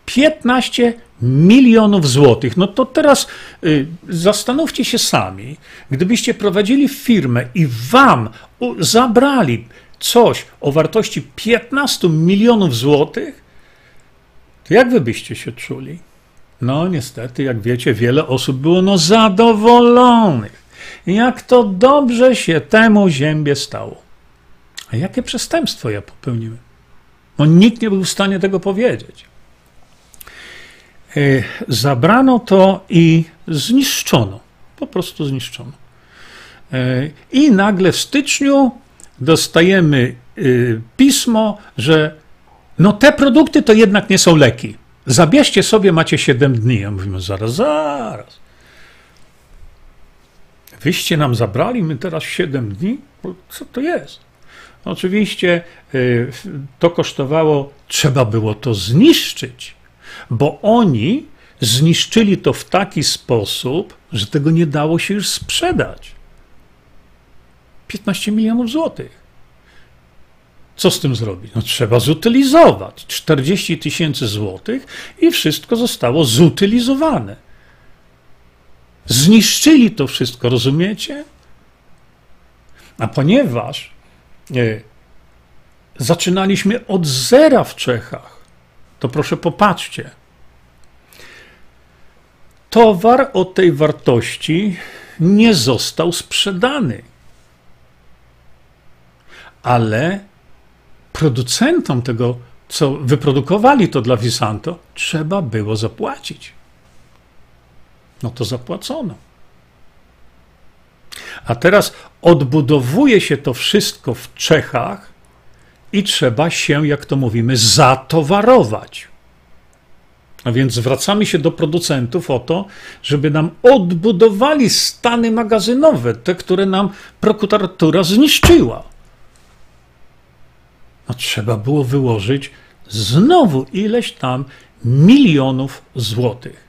15 milionów złotych. No to teraz y, zastanówcie się sami, gdybyście prowadzili firmę i wam zabrali coś o wartości 15 milionów złotych, to jak wy byście się czuli? No niestety, jak wiecie, wiele osób było no zadowolonych. Jak to dobrze się temu ziębie stało. A jakie przestępstwo ja popełniłem? No nikt nie był w stanie tego powiedzieć. E, zabrano to i zniszczono. Po prostu zniszczono. E, I nagle w styczniu dostajemy e, pismo, że no te produkty to jednak nie są leki. Zabierzcie sobie, macie 7 dni. Ja mówimy, zaraz, zaraz. Wyście nam zabrali, my teraz 7 dni? Co to jest? Oczywiście y, to kosztowało, trzeba było to zniszczyć, bo oni zniszczyli to w taki sposób, że tego nie dało się już sprzedać. 15 milionów złotych. Co z tym zrobić? No, trzeba zutylizować 40 tysięcy złotych i wszystko zostało zutylizowane. Zniszczyli to wszystko, rozumiecie? A ponieważ e, zaczynaliśmy od zera w Czechach, to proszę popatrzcie. Towar o tej wartości nie został sprzedany. Ale producentom tego, co wyprodukowali to dla Visanto, trzeba było zapłacić. No to zapłacono. A teraz odbudowuje się to wszystko w Czechach i trzeba się, jak to mówimy, zatowarować. A więc zwracamy się do producentów o to, żeby nam odbudowali stany magazynowe, te, które nam prokuratura zniszczyła. No, trzeba było wyłożyć znowu ileś tam milionów złotych.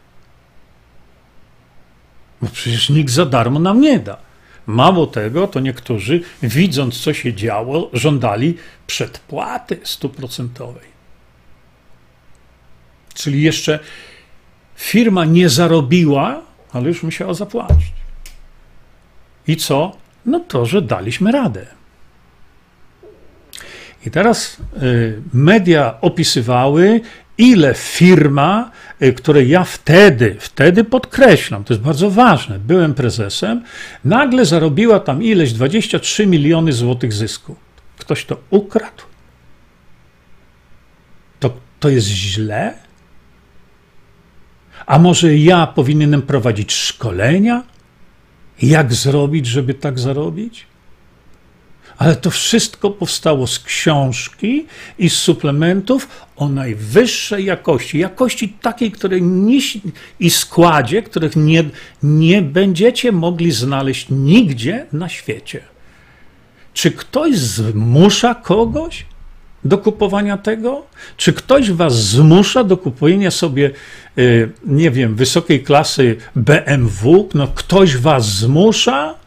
Bo przecież nikt za darmo nam nie da. Mało tego, to niektórzy, widząc co się działo, żądali przedpłaty stuprocentowej. Czyli jeszcze firma nie zarobiła, ale już musiała zapłacić. I co? No to, że daliśmy radę. I teraz y, media opisywały, ile firma, y, której ja wtedy, wtedy podkreślam, to jest bardzo ważne, byłem prezesem, nagle zarobiła tam ileś 23 miliony złotych zysku. Ktoś to ukradł? To, to jest źle? A może ja powinienem prowadzić szkolenia? Jak zrobić, żeby tak zarobić? Ale to wszystko powstało z książki i z suplementów o najwyższej jakości. Jakości takiej, której nie, i składzie, których nie, nie będziecie mogli znaleźć nigdzie na świecie. Czy ktoś zmusza kogoś do kupowania tego? Czy ktoś was zmusza do kupowania sobie, y, nie wiem, wysokiej klasy BMW? No ktoś was zmusza?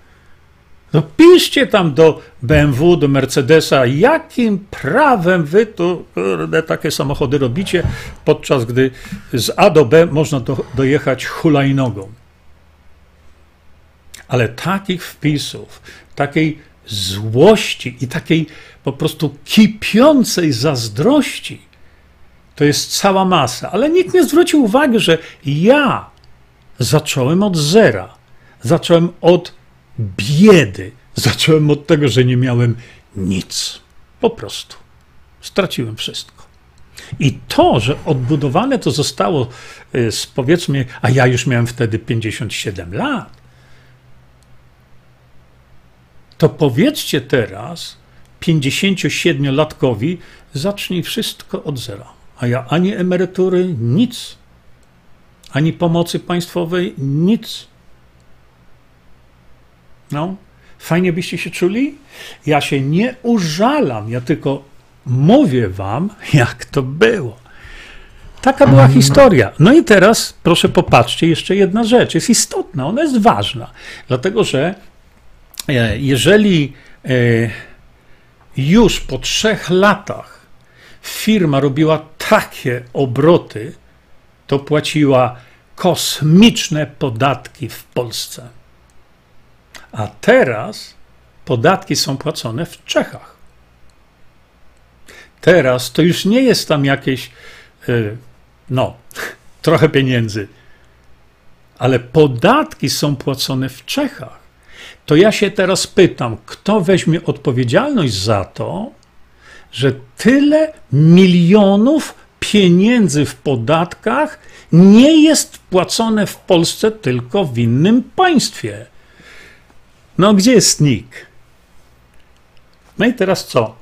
No piszcie tam do BMW, do Mercedesa, jakim prawem wy tu kurde, takie samochody robicie, podczas gdy z A do B można do, dojechać hulajnogą. Ale takich wpisów, takiej złości i takiej po prostu kipiącej zazdrości, to jest cała masa. Ale nikt nie zwrócił uwagi, że ja zacząłem od zera. Zacząłem od biedy. Zacząłem od tego, że nie miałem nic. Po prostu. Straciłem wszystko. I to, że odbudowane to zostało y, z powiedzmy, a ja już miałem wtedy 57 lat, to powiedzcie teraz 57-latkowi, zacznij wszystko od zera. A ja ani emerytury, nic, ani pomocy państwowej, nic. No, fajnie byście się czuli? Ja się nie użalam, ja tylko mówię wam, <laughs> jak to było. Taka była historia. No i teraz proszę popatrzcie, jeszcze jedna rzecz jest istotna, ona jest ważna, dlatego że e, jeżeli e, już po trzech latach firma robiła takie obroty, to płaciła kosmiczne podatki w Polsce. A teraz podatki są płacone w Czechach. Teraz to już nie jest tam jakieś, y, no, <laughs> trochę pieniędzy, ale podatki są płacone w Czechach. To ja się teraz pytam, kto weźmie odpowiedzialność za to, że tyle milionów pieniędzy w podatkach nie jest płacone w Polsce, tylko w innym państwie. No, gdzie jest Nick? No i teraz co?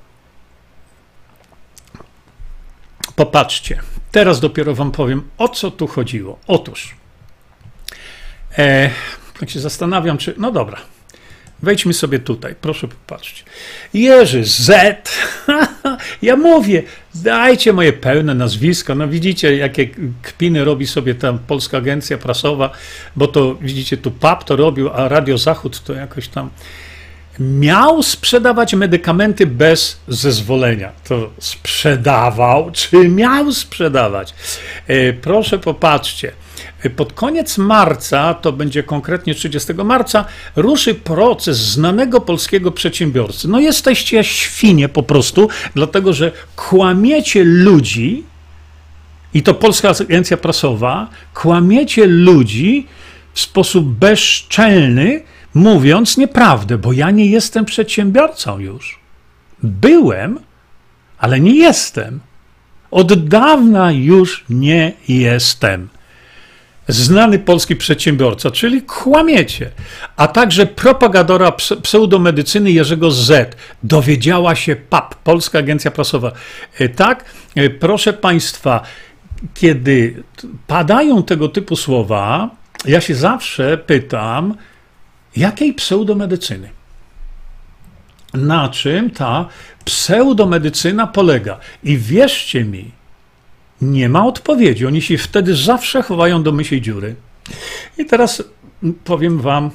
Popatrzcie. Teraz dopiero Wam powiem, o co tu chodziło. Otóż, e, tak się zastanawiam, czy. No dobra, Wejdźmy sobie tutaj, proszę popatrzeć. Jerzy Z. <laughs> ja mówię, dajcie moje pełne nazwisko. No widzicie, jakie kpiny robi sobie tam Polska Agencja Prasowa, bo to widzicie, tu PAP to robił, a Radio Zachód to jakoś tam miał sprzedawać medykamenty bez zezwolenia. To sprzedawał, czy miał sprzedawać? E, proszę popatrzcie. Pod koniec marca, to będzie konkretnie 30 marca, ruszy proces znanego polskiego przedsiębiorcy. No jesteście świnie po prostu, dlatego że kłamiecie ludzi, i to Polska Agencja Prasowa, kłamiecie ludzi w sposób bezczelny, mówiąc nieprawdę, bo ja nie jestem przedsiębiorcą już. Byłem, ale nie jestem. Od dawna już nie jestem znany polski przedsiębiorca, czyli kłamiecie, a także propagadora pseudomedycyny Jerzego Z. Dowiedziała się PAP, Polska Agencja Prasowa. E, tak, e, proszę Państwa, kiedy padają tego typu słowa, ja się zawsze pytam, jakiej pseudomedycyny? Na czym ta pseudomedycyna polega? I wierzcie mi, nie ma odpowiedzi. Oni się wtedy zawsze chowają do mysiej dziury. I teraz powiem Wam,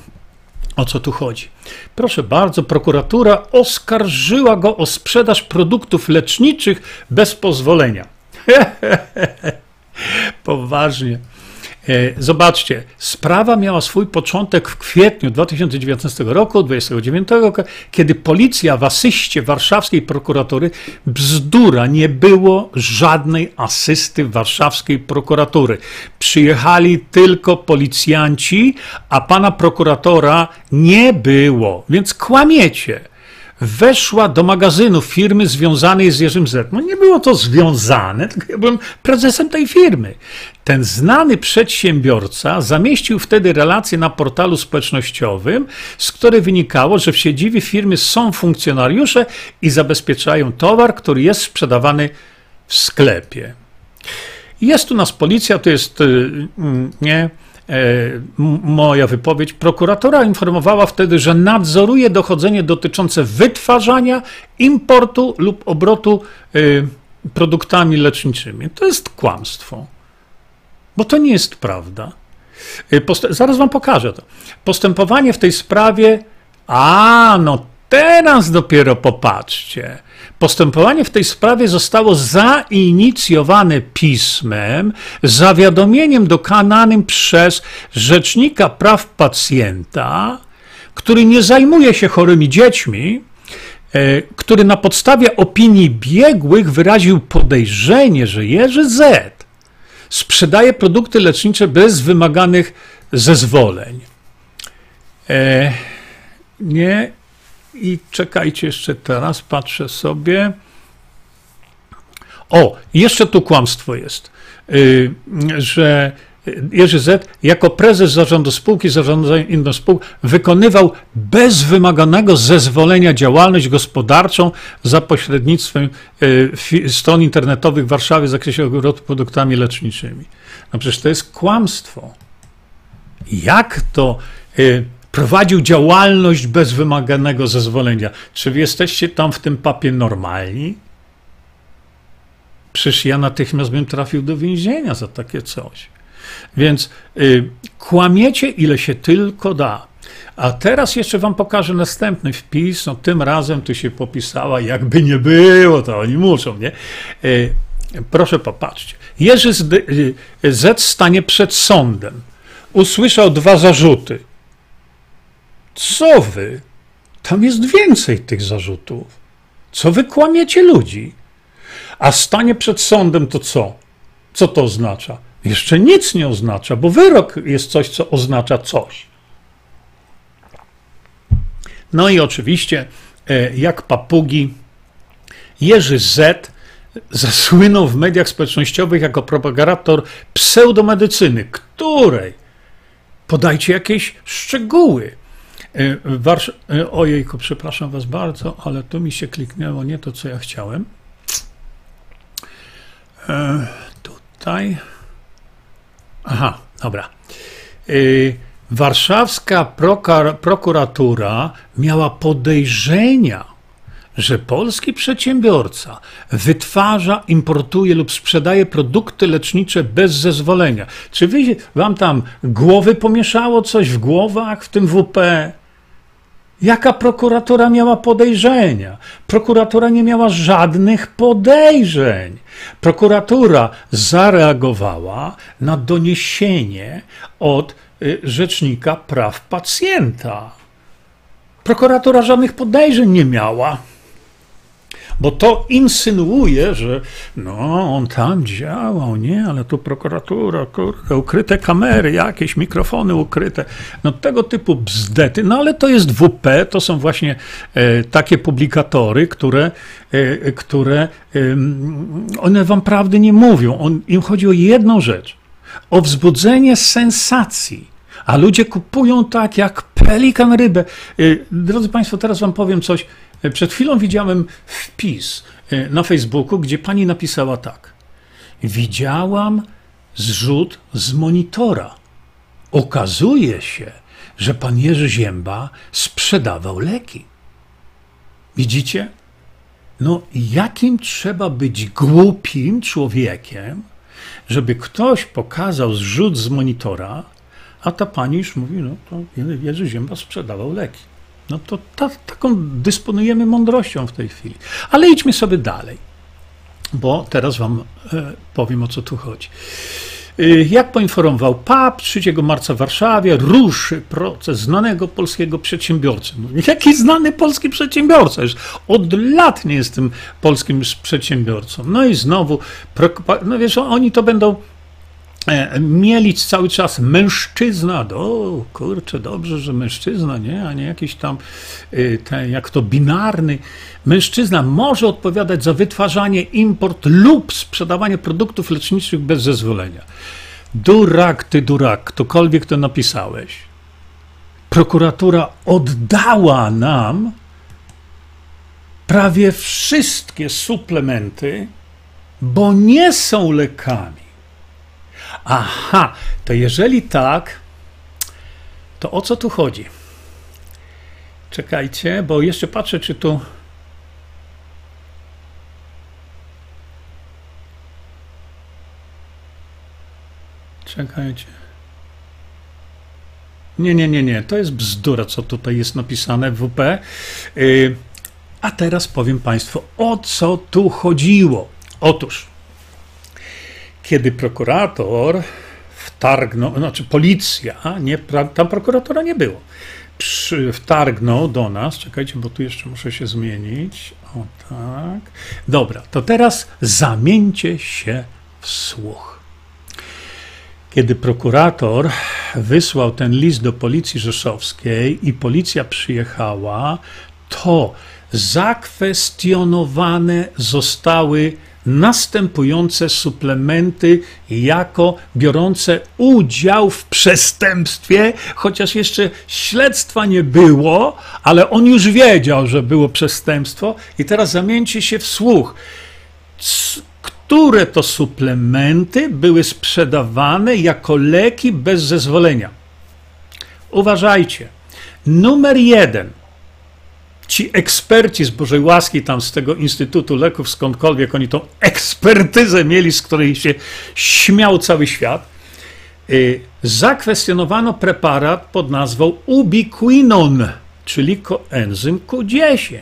o co tu chodzi. Proszę bardzo, prokuratura oskarżyła go o sprzedaż produktów leczniczych bez pozwolenia. <laughs> Poważnie. E, zobaczcie, sprawa miała swój początek w kwietniu 2019 roku, 29, kiedy policja w asyście warszawskiej prokuratury, bzdura, nie było żadnej asysty warszawskiej prokuratury. Przyjechali tylko policjanci, a pana prokuratora nie było, więc kłamiecie weszła do magazynu firmy związanej z Jerzym Z. No nie było to związane, tylko ja byłem prezesem tej firmy. Ten znany przedsiębiorca zamieścił wtedy relację na portalu społecznościowym, z której wynikało, że w siedzibie firmy są funkcjonariusze i zabezpieczają towar, który jest sprzedawany w sklepie. Jest u nas policja, to jest y, mm, nie moja wypowiedź. Prokuratura informowała wtedy, że nadzoruje dochodzenie dotyczące wytwarzania, importu lub obrotu e, produktami leczniczymi. To jest kłamstwo, bo to nie jest prawda. E, post zaraz wam pokażę to. Postępowanie w tej sprawie, a no teraz dopiero popatrzcie. Postępowanie w tej sprawie zostało zainicjowane pismem, zawiadomieniem dokonanym przez Rzecznika Praw Pacjenta, który nie zajmuje się chorymi dziećmi, e, który na podstawie opinii biegłych wyraził podejrzenie, że Jerzy Z sprzedaje produkty lecznicze bez wymaganych zezwoleń. E, nie i czekajcie jeszcze teraz, patrzę sobie. O, jeszcze tu kłamstwo jest, y, że Jerzy Z. jako prezes zarządu spółki, zarządzania inną spółką, wykonywał bez wymaganego zezwolenia działalność gospodarczą za pośrednictwem y, stron internetowych w Warszawie w zakresie obrotu produktami leczniczymi. No przecież to jest kłamstwo. Jak to y, prowadził działalność bez wymaganego zezwolenia. Czy wy jesteście tam w tym papie normalni? Przecież ja natychmiast bym trafił do więzienia za takie coś. Więc y, kłamiecie ile się tylko da. A teraz jeszcze wam pokażę następny wpis. No, tym razem tu się popisała, jakby nie było, to oni muszą, nie? Y, proszę popatrzcie. Jerzy Z, y, Z stanie przed sądem. Usłyszał dwa zarzuty co wy? Tam jest więcej tych zarzutów. Co wy kłamiecie ludzi? A stanie przed sądem to co? Co to oznacza? Jeszcze nic nie oznacza, bo wyrok jest coś, co oznacza coś. No i oczywiście, e, jak papugi, Jerzy Z zasłynął w mediach społecznościowych jako propagator pseudomedycyny, której podajcie jakieś szczegóły. E, Warsz... E, ojejku, przepraszam Was bardzo, ale tu mi się kliknęło nie to, co ja chciałem. E, tutaj. Aha, dobra. Warszawska prokuratura miała podejrzenia, że polski przedsiębiorca wytwarza, importuje lub sprzedaje produkty lecznicze bez zezwolenia. Czy wy, wam tam głowy pomieszało coś w głowach w tym WP? Jaka prokuratura miała podejrzenia? Prokuratura nie miała żadnych podejrzeń. Prokuratura zareagowała na doniesienie od y, Rzecznika Praw Pacjenta. Prokuratura żadnych podejrzeń nie miała bo to insynuuje, że no, on tam działał, nie, ale tu prokuratura, kurde, ukryte kamery, jakieś mikrofony ukryte, no tego typu bzdety, no ale to jest WP, to są właśnie e, takie publikatory, które, e, które e, one wam prawdy nie mówią, On, im chodzi o jedną rzecz, o wzbudzenie sensacji, a ludzie kupują tak jak pelikan rybę. E, drodzy Państwo, teraz Wam powiem coś przed chwilą widziałem wpis e, na Facebooku, gdzie pani napisała tak. widziałam zrzut z monitora. Okazuje się, że pan Jerzy Zięba sprzedawał leki. Widzicie? No, jakim trzeba być głupim człowiekiem, żeby ktoś pokazał zrzut z monitora, a ta pani już mówi, no to Jerzy Zięba sprzedawał leki. No to ta, taką dysponujemy mądrością w tej chwili. Ale idźmy sobie dalej, bo teraz wam e, powiem o co tu chodzi. Y, jak poinformował PAP, 3 marca w Warszawie ruszy proces znanego polskiego przedsiębiorcy. No, jaki znany polski przedsiębiorca? Już od lat nie jestem polskim przedsiębiorcą. No i znowu, no wiesz, oni to będą E, mielić cały czas mężczyzna, o kurczę, dobrze, że mężczyzna, nie, a nie jakiś tam, e, ten, jak to binarny, mężczyzna może odpowiadać za wytwarzanie, import lub sprzedawanie produktów leczniczych bez zezwolenia. Durak, ty durak, ktokolwiek to napisałeś. Prokuratura oddała nam prawie wszystkie suplementy, bo nie są lekami. Aha, to jeżeli tak, to o co tu chodzi? Czekajcie, bo jeszcze patrzę, czy tu. Czekajcie. Nie, nie, nie, nie. To jest bzdura, co tutaj jest napisane w WP. Yy, a teraz powiem Państwu, o co tu chodziło. Otóż kiedy prokurator wtargnął, znaczy policja, nie, tam prokuratora nie było, przy, wtargnął do nas, czekajcie, bo tu jeszcze muszę się zmienić, o tak, dobra, to teraz zamieńcie się w słuch. Kiedy prokurator wysłał ten list do policji rzeszowskiej i policja przyjechała, to zakwestionowane zostały następujące suplementy jako biorące udział w przestępstwie, chociaż jeszcze śledztwa nie było, ale on już wiedział, że było przestępstwo i teraz zamieńcie się w słuch. Które to suplementy były sprzedawane jako leki bez zezwolenia? Uważajcie. Numer jeden – ci eksperci z Bożej łaski, tam z tego Instytutu Leków, skądkolwiek oni tą ekspertyzę mieli, z której się śmiał cały świat, y, zakwestionowano preparat pod nazwą ubiquinon, czyli koenzym Q10.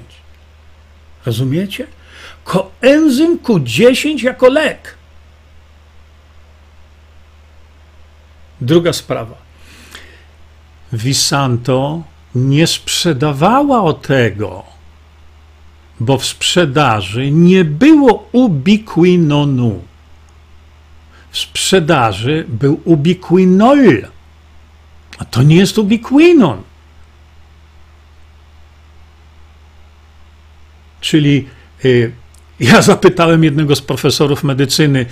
Rozumiecie? Koenzym Q10 jako lek. Druga sprawa. Visanto nie sprzedawała tego, bo w sprzedaży nie było ubiquinonu. W sprzedaży był ubiquinol, a to nie jest ubiquinon. Czyli y, ja zapytałem jednego z profesorów medycyny,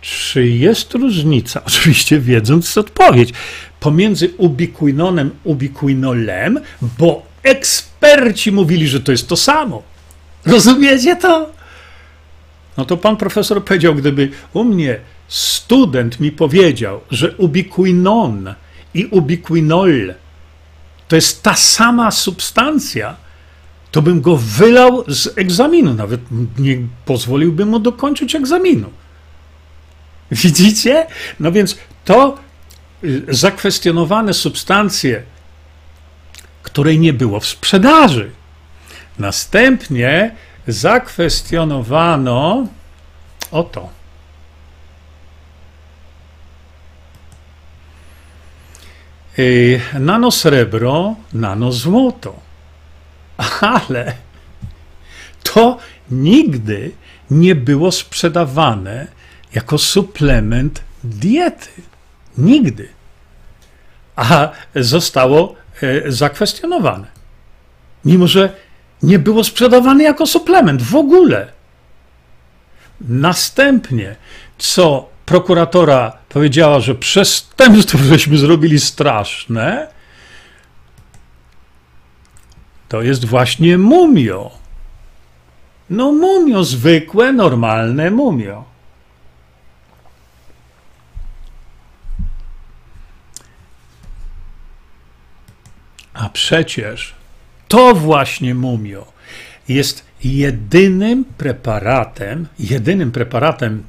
czy jest różnica, <laughs> oczywiście wiedząc odpowiedź, pomiędzy ubiquinonem, ubiquinolem, bo eksperci mówili, że to jest to samo. Rozumiecie to? No to pan profesor powiedział, gdyby u mnie student mi powiedział, że ubiquinon i ubiquinol to jest ta sama substancja, to bym go wylał z egzaminu, nawet nie pozwoliłbym mu dokończyć egzaminu. <laughs> Widzicie? No więc to y, zakwestionowane substancje, której nie było w sprzedaży. Następnie zakwestionowano oto. Y, nano srebro, nano złoto. <laughs> Ale to nigdy nie było sprzedawane jako suplement diety. Nigdy. A zostało e, zakwestionowane. Mimo, że nie było sprzedawane jako suplement w ogóle. Następnie, co prokuratora powiedziała, że przestępstwo <laughs> żeśmy zrobili straszne, to jest właśnie mumio. No mumio, zwykłe, normalne mumio. A przecież to właśnie mumio jest jedynym preparatem, jedynym preparatem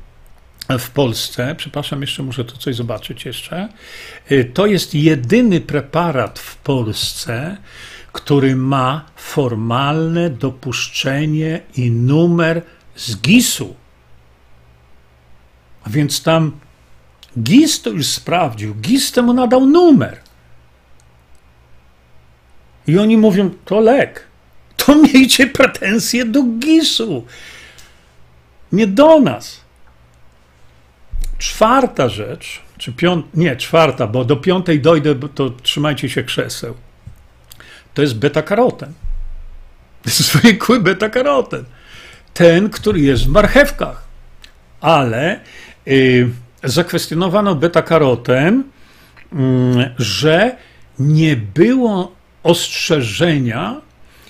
w Polsce, przepraszam, jeszcze muszę tu coś zobaczyć jeszcze. Y, to jest jedyny preparat w Polsce, który ma formalne dopuszczenie i numer z GIS-u. A więc tam GIS to już sprawdził, GIS temu nadał numer. I oni mówią, to lek. To <laughs> miejcie pretensje do GIS-u, nie do nas. Czwarta rzecz, czy piąta, nie, czwarta, bo do piątej dojdę, to trzymajcie się krzeseł. To jest beta-karoten. <laughs> Zwykły beta-karoten. Ten, który jest w marchewkach. Ale yy, zakwestionowano beta-karoten, yy, że nie było ostrzeżenia,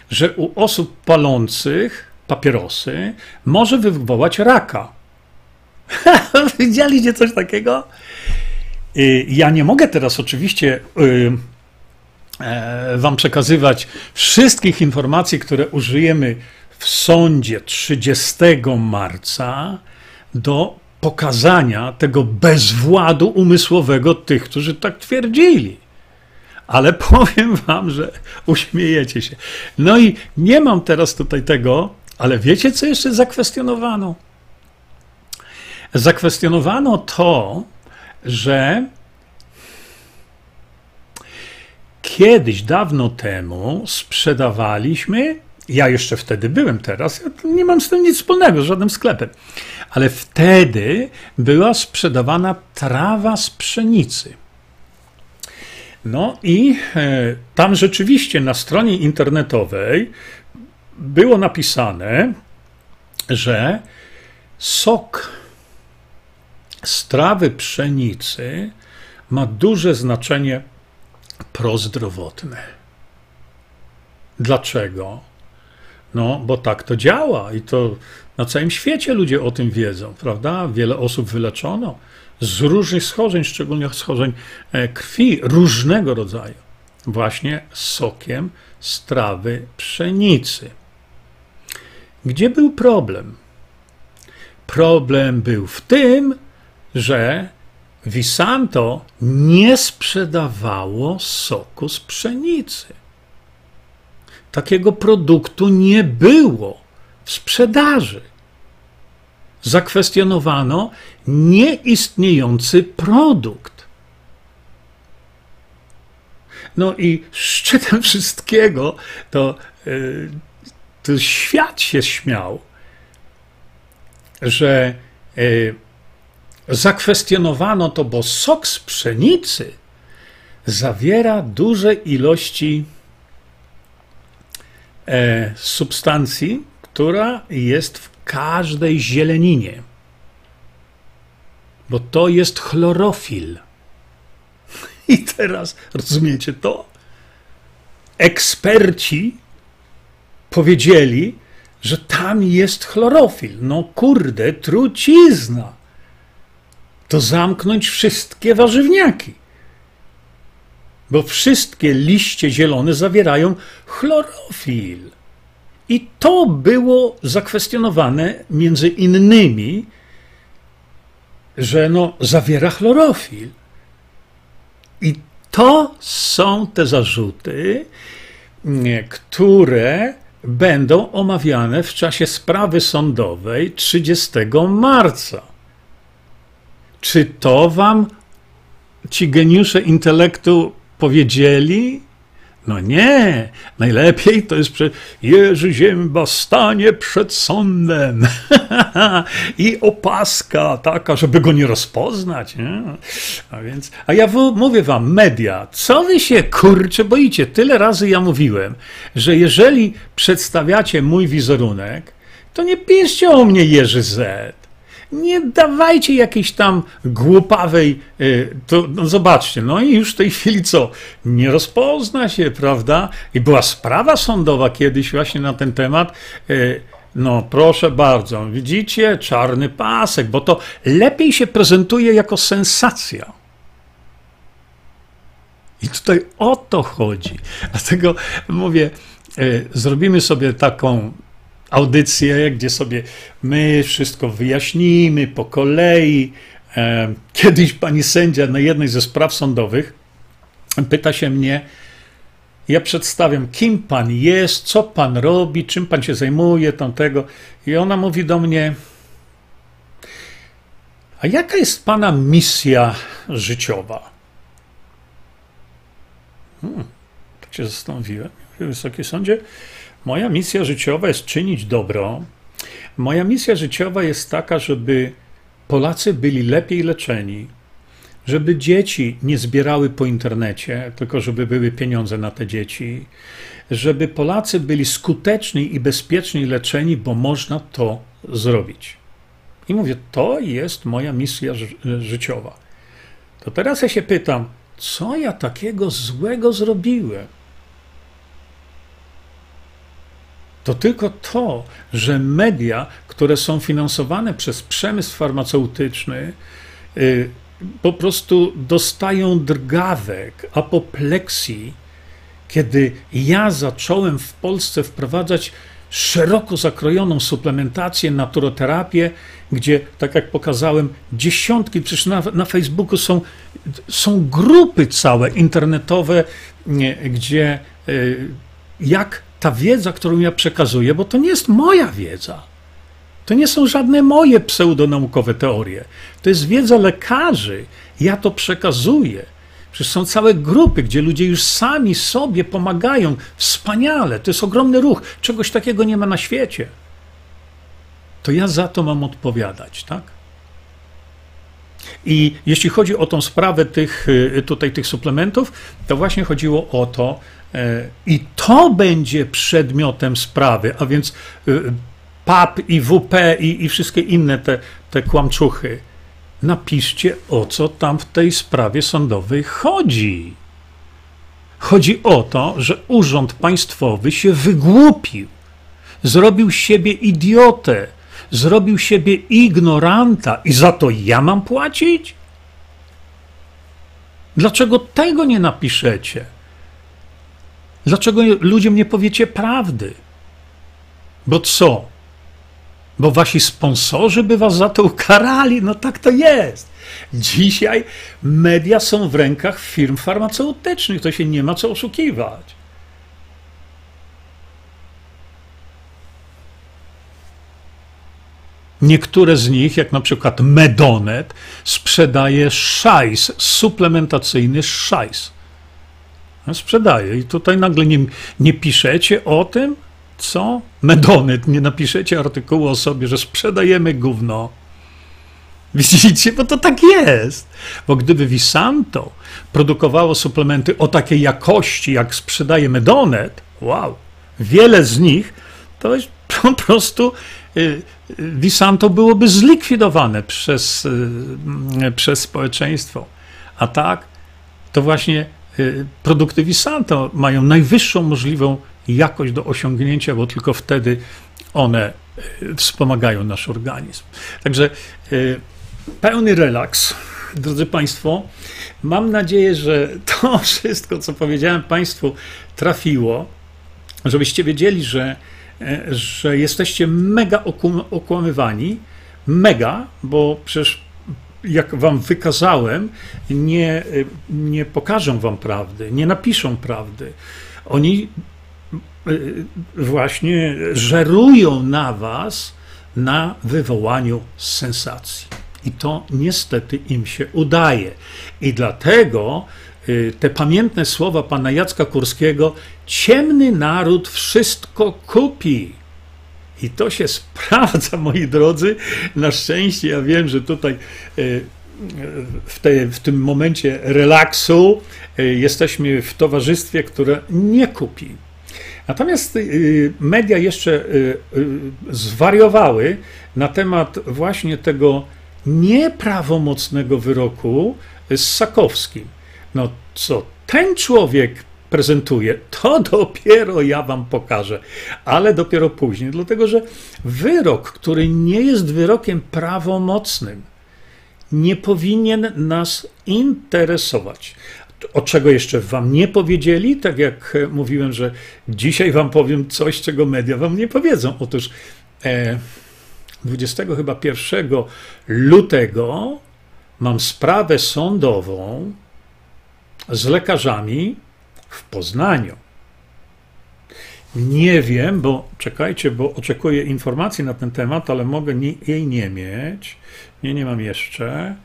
że u osób palących papierosy może wywołać raka. <laughs> Widzieliście coś takiego? Y, ja nie mogę teraz oczywiście y, e, Wam przekazywać wszystkich informacji, które użyjemy w sądzie 30 marca do pokazania tego bezwładu umysłowego tych, którzy tak twierdzili ale <laughs> powiem wam, że uśmiejecie się. No i nie mam teraz tutaj tego, ale wiecie, co jeszcze zakwestionowano? Zakwestionowano to, że kiedyś, dawno temu sprzedawaliśmy, ja jeszcze wtedy byłem teraz, ja nie mam z tym nic wspólnego, z żadnym sklepem, ale wtedy była sprzedawana trawa z pszenicy. No i e, tam rzeczywiście na stronie internetowej było napisane, że sok z trawy pszenicy ma duże znaczenie prozdrowotne. Dlaczego? No, bo tak to działa i to na całym świecie ludzie o tym wiedzą, prawda? Wiele osób wyleczono z różnych schorzeń, szczególnie schorzeń e, krwi różnego rodzaju, właśnie sokiem z trawy pszenicy. Gdzie był problem? Problem był w tym, że Visanto nie sprzedawało soku z pszenicy. Takiego produktu nie było w sprzedaży zakwestionowano nieistniejący produkt. No i szczytem <laughs> wszystkiego to, yy, to świat się śmiał, że yy, zakwestionowano to, bo sok z pszenicy zawiera duże ilości e, substancji, która jest w każdej zieleninie, bo to jest chlorofil. <laughs> I teraz rozumiecie to? Eksperci powiedzieli, że tam jest chlorofil. No kurde, trucizna. To zamknąć wszystkie warzywniaki. Bo wszystkie liście zielone zawierają chlorofil. I to było zakwestionowane między innymi, że no, zawiera chlorofil. I to są te zarzuty, które będą omawiane w czasie sprawy sądowej 30 marca. Czy to wam ci geniusze intelektu powiedzieli? No nie, najlepiej to jest przed Jerzy Zięba stanie przed sądem <laughs> i opaska taka, żeby go nie rozpoznać. Nie? A więc, a ja mówię wam, media, co wy się kurczę boicie? Tyle razy ja mówiłem, że jeżeli przedstawiacie mój wizerunek, to nie piszcie o mnie Jerzy Z nie dawajcie jakiejś tam głupawej, y, to no zobaczcie, no i już w tej chwili co, nie rozpozna się, prawda? I była sprawa sądowa kiedyś właśnie na ten temat, y, No proszę bardzo, widzicie, czarny pasek, bo to lepiej się prezentuje jako sensacja. I tutaj o to chodzi. Dlatego mówię, y, zrobimy sobie taką audycję, gdzie sobie my wszystko wyjaśnimy po kolei. E, kiedyś pani sędzia na jednej ze spraw sądowych pyta się mnie, ja przedstawiam, kim pan jest, co pan robi, czym pan się zajmuje, tamtego. I ona mówi do mnie, a jaka jest pana misja życiowa? Hmm, tak się zastanowiłem. Wysoki sądzie, moja misja życiowa jest czynić dobro. Moja misja życiowa jest taka, żeby Polacy byli lepiej leczeni, żeby dzieci nie zbierały po internecie, tylko żeby były pieniądze na te dzieci, żeby Polacy byli skuteczni i bezpieczni leczeni, bo można to zrobić. I mówię, to jest moja misja życiowa. To teraz ja się pytam, co ja takiego złego zrobiłem? To tylko to, że media, które są finansowane przez przemysł farmaceutyczny, y, po prostu dostają drgawek, apopleksji, kiedy ja zacząłem w Polsce wprowadzać szeroko zakrojoną suplementację, naturoterapię, gdzie, tak jak pokazałem, dziesiątki, przecież na, na Facebooku są, są grupy całe internetowe, gdzie y, jak ta wiedza, którą ja przekazuję, bo to nie jest moja wiedza. To nie są żadne moje pseudonaukowe teorie. To jest wiedza lekarzy. Ja to przekazuję. Przecież są całe grupy, gdzie ludzie już sami sobie pomagają. Wspaniale, to jest ogromny ruch. Czegoś takiego nie ma na świecie. To ja za to mam odpowiadać, tak? I jeśli chodzi o tą sprawę tych, y, tutaj tych suplementów, to właśnie chodziło o to, e, i to będzie przedmiotem sprawy, a więc y, PAP i WP i, i wszystkie inne te, te kłamczuchy. Napiszcie, o co tam w tej sprawie sądowej chodzi. Chodzi o to, że urząd państwowy się wygłupił, zrobił siebie idiotę, zrobił siebie ignoranta i za to ja mam płacić? Dlaczego tego nie napiszecie? Dlaczego ludziom nie powiecie prawdy? Bo co? Bo wasi sponsorzy by was za to ukarali? No tak to jest. Dzisiaj media są w rękach firm farmaceutycznych, to się nie ma co oszukiwać. Niektóre z nich, jak na przykład Medonet, sprzedaje szajs, suplementacyjny szajs. Sprzedaje. I tutaj nagle nie, nie piszecie o tym, co? Medonet, nie napiszecie artykułu o sobie, że sprzedajemy gówno. Widzicie, bo to tak jest. Bo gdyby Visanto produkowało suplementy o takiej jakości, jak sprzedaje Medonet, wow, wiele z nich to jest po prostu y, Visanto byłoby zlikwidowane przez, y, przez społeczeństwo. A tak, to właśnie y, produkty Visanto mają najwyższą możliwą jakość do osiągnięcia, bo tylko wtedy one wspomagają nasz organizm. Także pełny relaks, drodzy Państwo. Mam nadzieję, że to <laughs> wszystko, co powiedziałem Państwu, trafiło, żebyście wiedzieli, że że jesteście mega okłamywani, mega, bo przecież jak wam wykazałem, nie, e, nie pokażą wam prawdy, nie napiszą prawdy. Oni e, właśnie żerują na was na wywołaniu sensacji. I to niestety im się udaje. I dlatego te pamiętne słowa pana Jacka Kurskiego: ciemny naród wszystko kupi. I to się <laughs> sprawdza, moi drodzy. Na szczęście ja wiem, że tutaj y, w, te, w tym momencie relaksu y, jesteśmy w towarzystwie, które nie kupi. Natomiast media jeszcze zwariowały na temat właśnie tego nieprawomocnego wyroku z Sakowskim. No co ten człowiek prezentuje, to <laughs> dopiero ja wam pokażę, ale dopiero później, dlatego że wyrok, który nie jest wyrokiem prawomocnym, nie powinien nas interesować. O czego jeszcze wam nie powiedzieli, tak jak mówiłem, że dzisiaj wam powiem coś, czego media wam nie powiedzą. Otóż e, 20 chyba 1 lutego mam sprawę sądową z lekarzami w Poznaniu. Nie wiem, bo czekajcie, bo oczekuję informacji na ten temat, ale mogę jej nie mieć. Nie, nie mam jeszcze.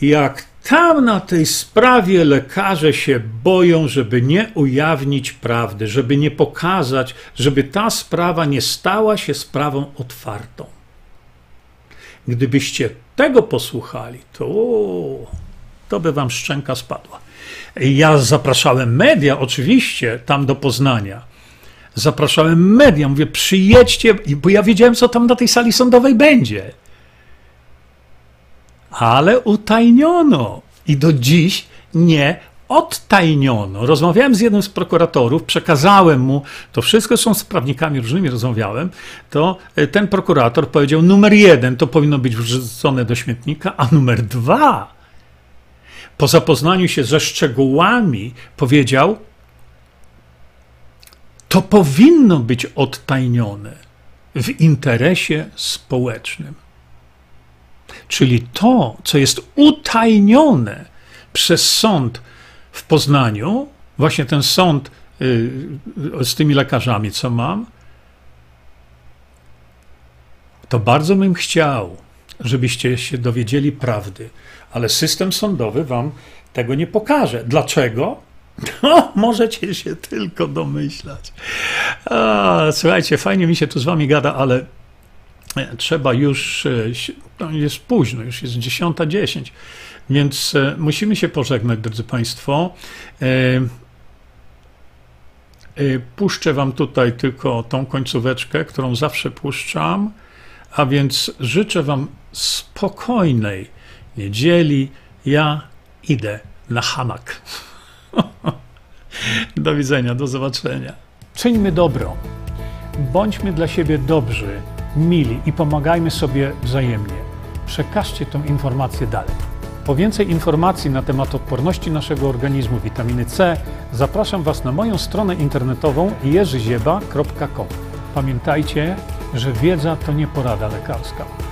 Jak tam na tej sprawie lekarze się boją, żeby nie ujawnić prawdy, żeby nie pokazać, żeby ta sprawa nie stała się sprawą otwartą. Gdybyście tego posłuchali, to, to by wam szczęka spadła. Ja zapraszałem media, oczywiście, tam do Poznania. Zapraszałem media, mówię, przyjedźcie, bo ja wiedziałem, co tam na tej sali sądowej będzie. Ale utajniono i do dziś nie odtajniono. Rozmawiałem z jednym z prokuratorów, przekazałem mu, to wszystko są z prawnikami różnymi rozmawiałem, to e, ten prokurator powiedział, numer jeden to powinno być wrzucone do śmietnika, a numer dwa, po zapoznaniu się ze szczegółami, powiedział, to powinno być odtajnione w interesie społecznym. Czyli to, co jest utajnione przez sąd w Poznaniu, właśnie ten sąd y, z tymi lekarzami, co mam, to bardzo bym chciał, żebyście się dowiedzieli prawdy, ale system sądowy wam tego nie pokaże. Dlaczego? <laughs> No, możecie się tylko domyślać. A, słuchajcie, fajnie mi się tu z wami gada, ale trzeba już, e, no jest późno, już jest 10.10, więc e, musimy się pożegnać, drodzy Państwo. E, puszczę Wam tutaj tylko tą końcóweczkę, którą zawsze puszczam, a więc życzę Wam spokojnej niedzieli. Ja idę na hamak. <laughs> Do widzenia, do zobaczenia. Czyńmy dobro. Bądźmy dla siebie dobrzy mili i pomagajmy sobie wzajemnie. Przekażcie tę informację dalej. Po więcej informacji na temat odporności naszego organizmu witaminy C zapraszam Was na moją stronę internetową jerzyzieba.com. Pamiętajcie, że wiedza to nie porada lekarska.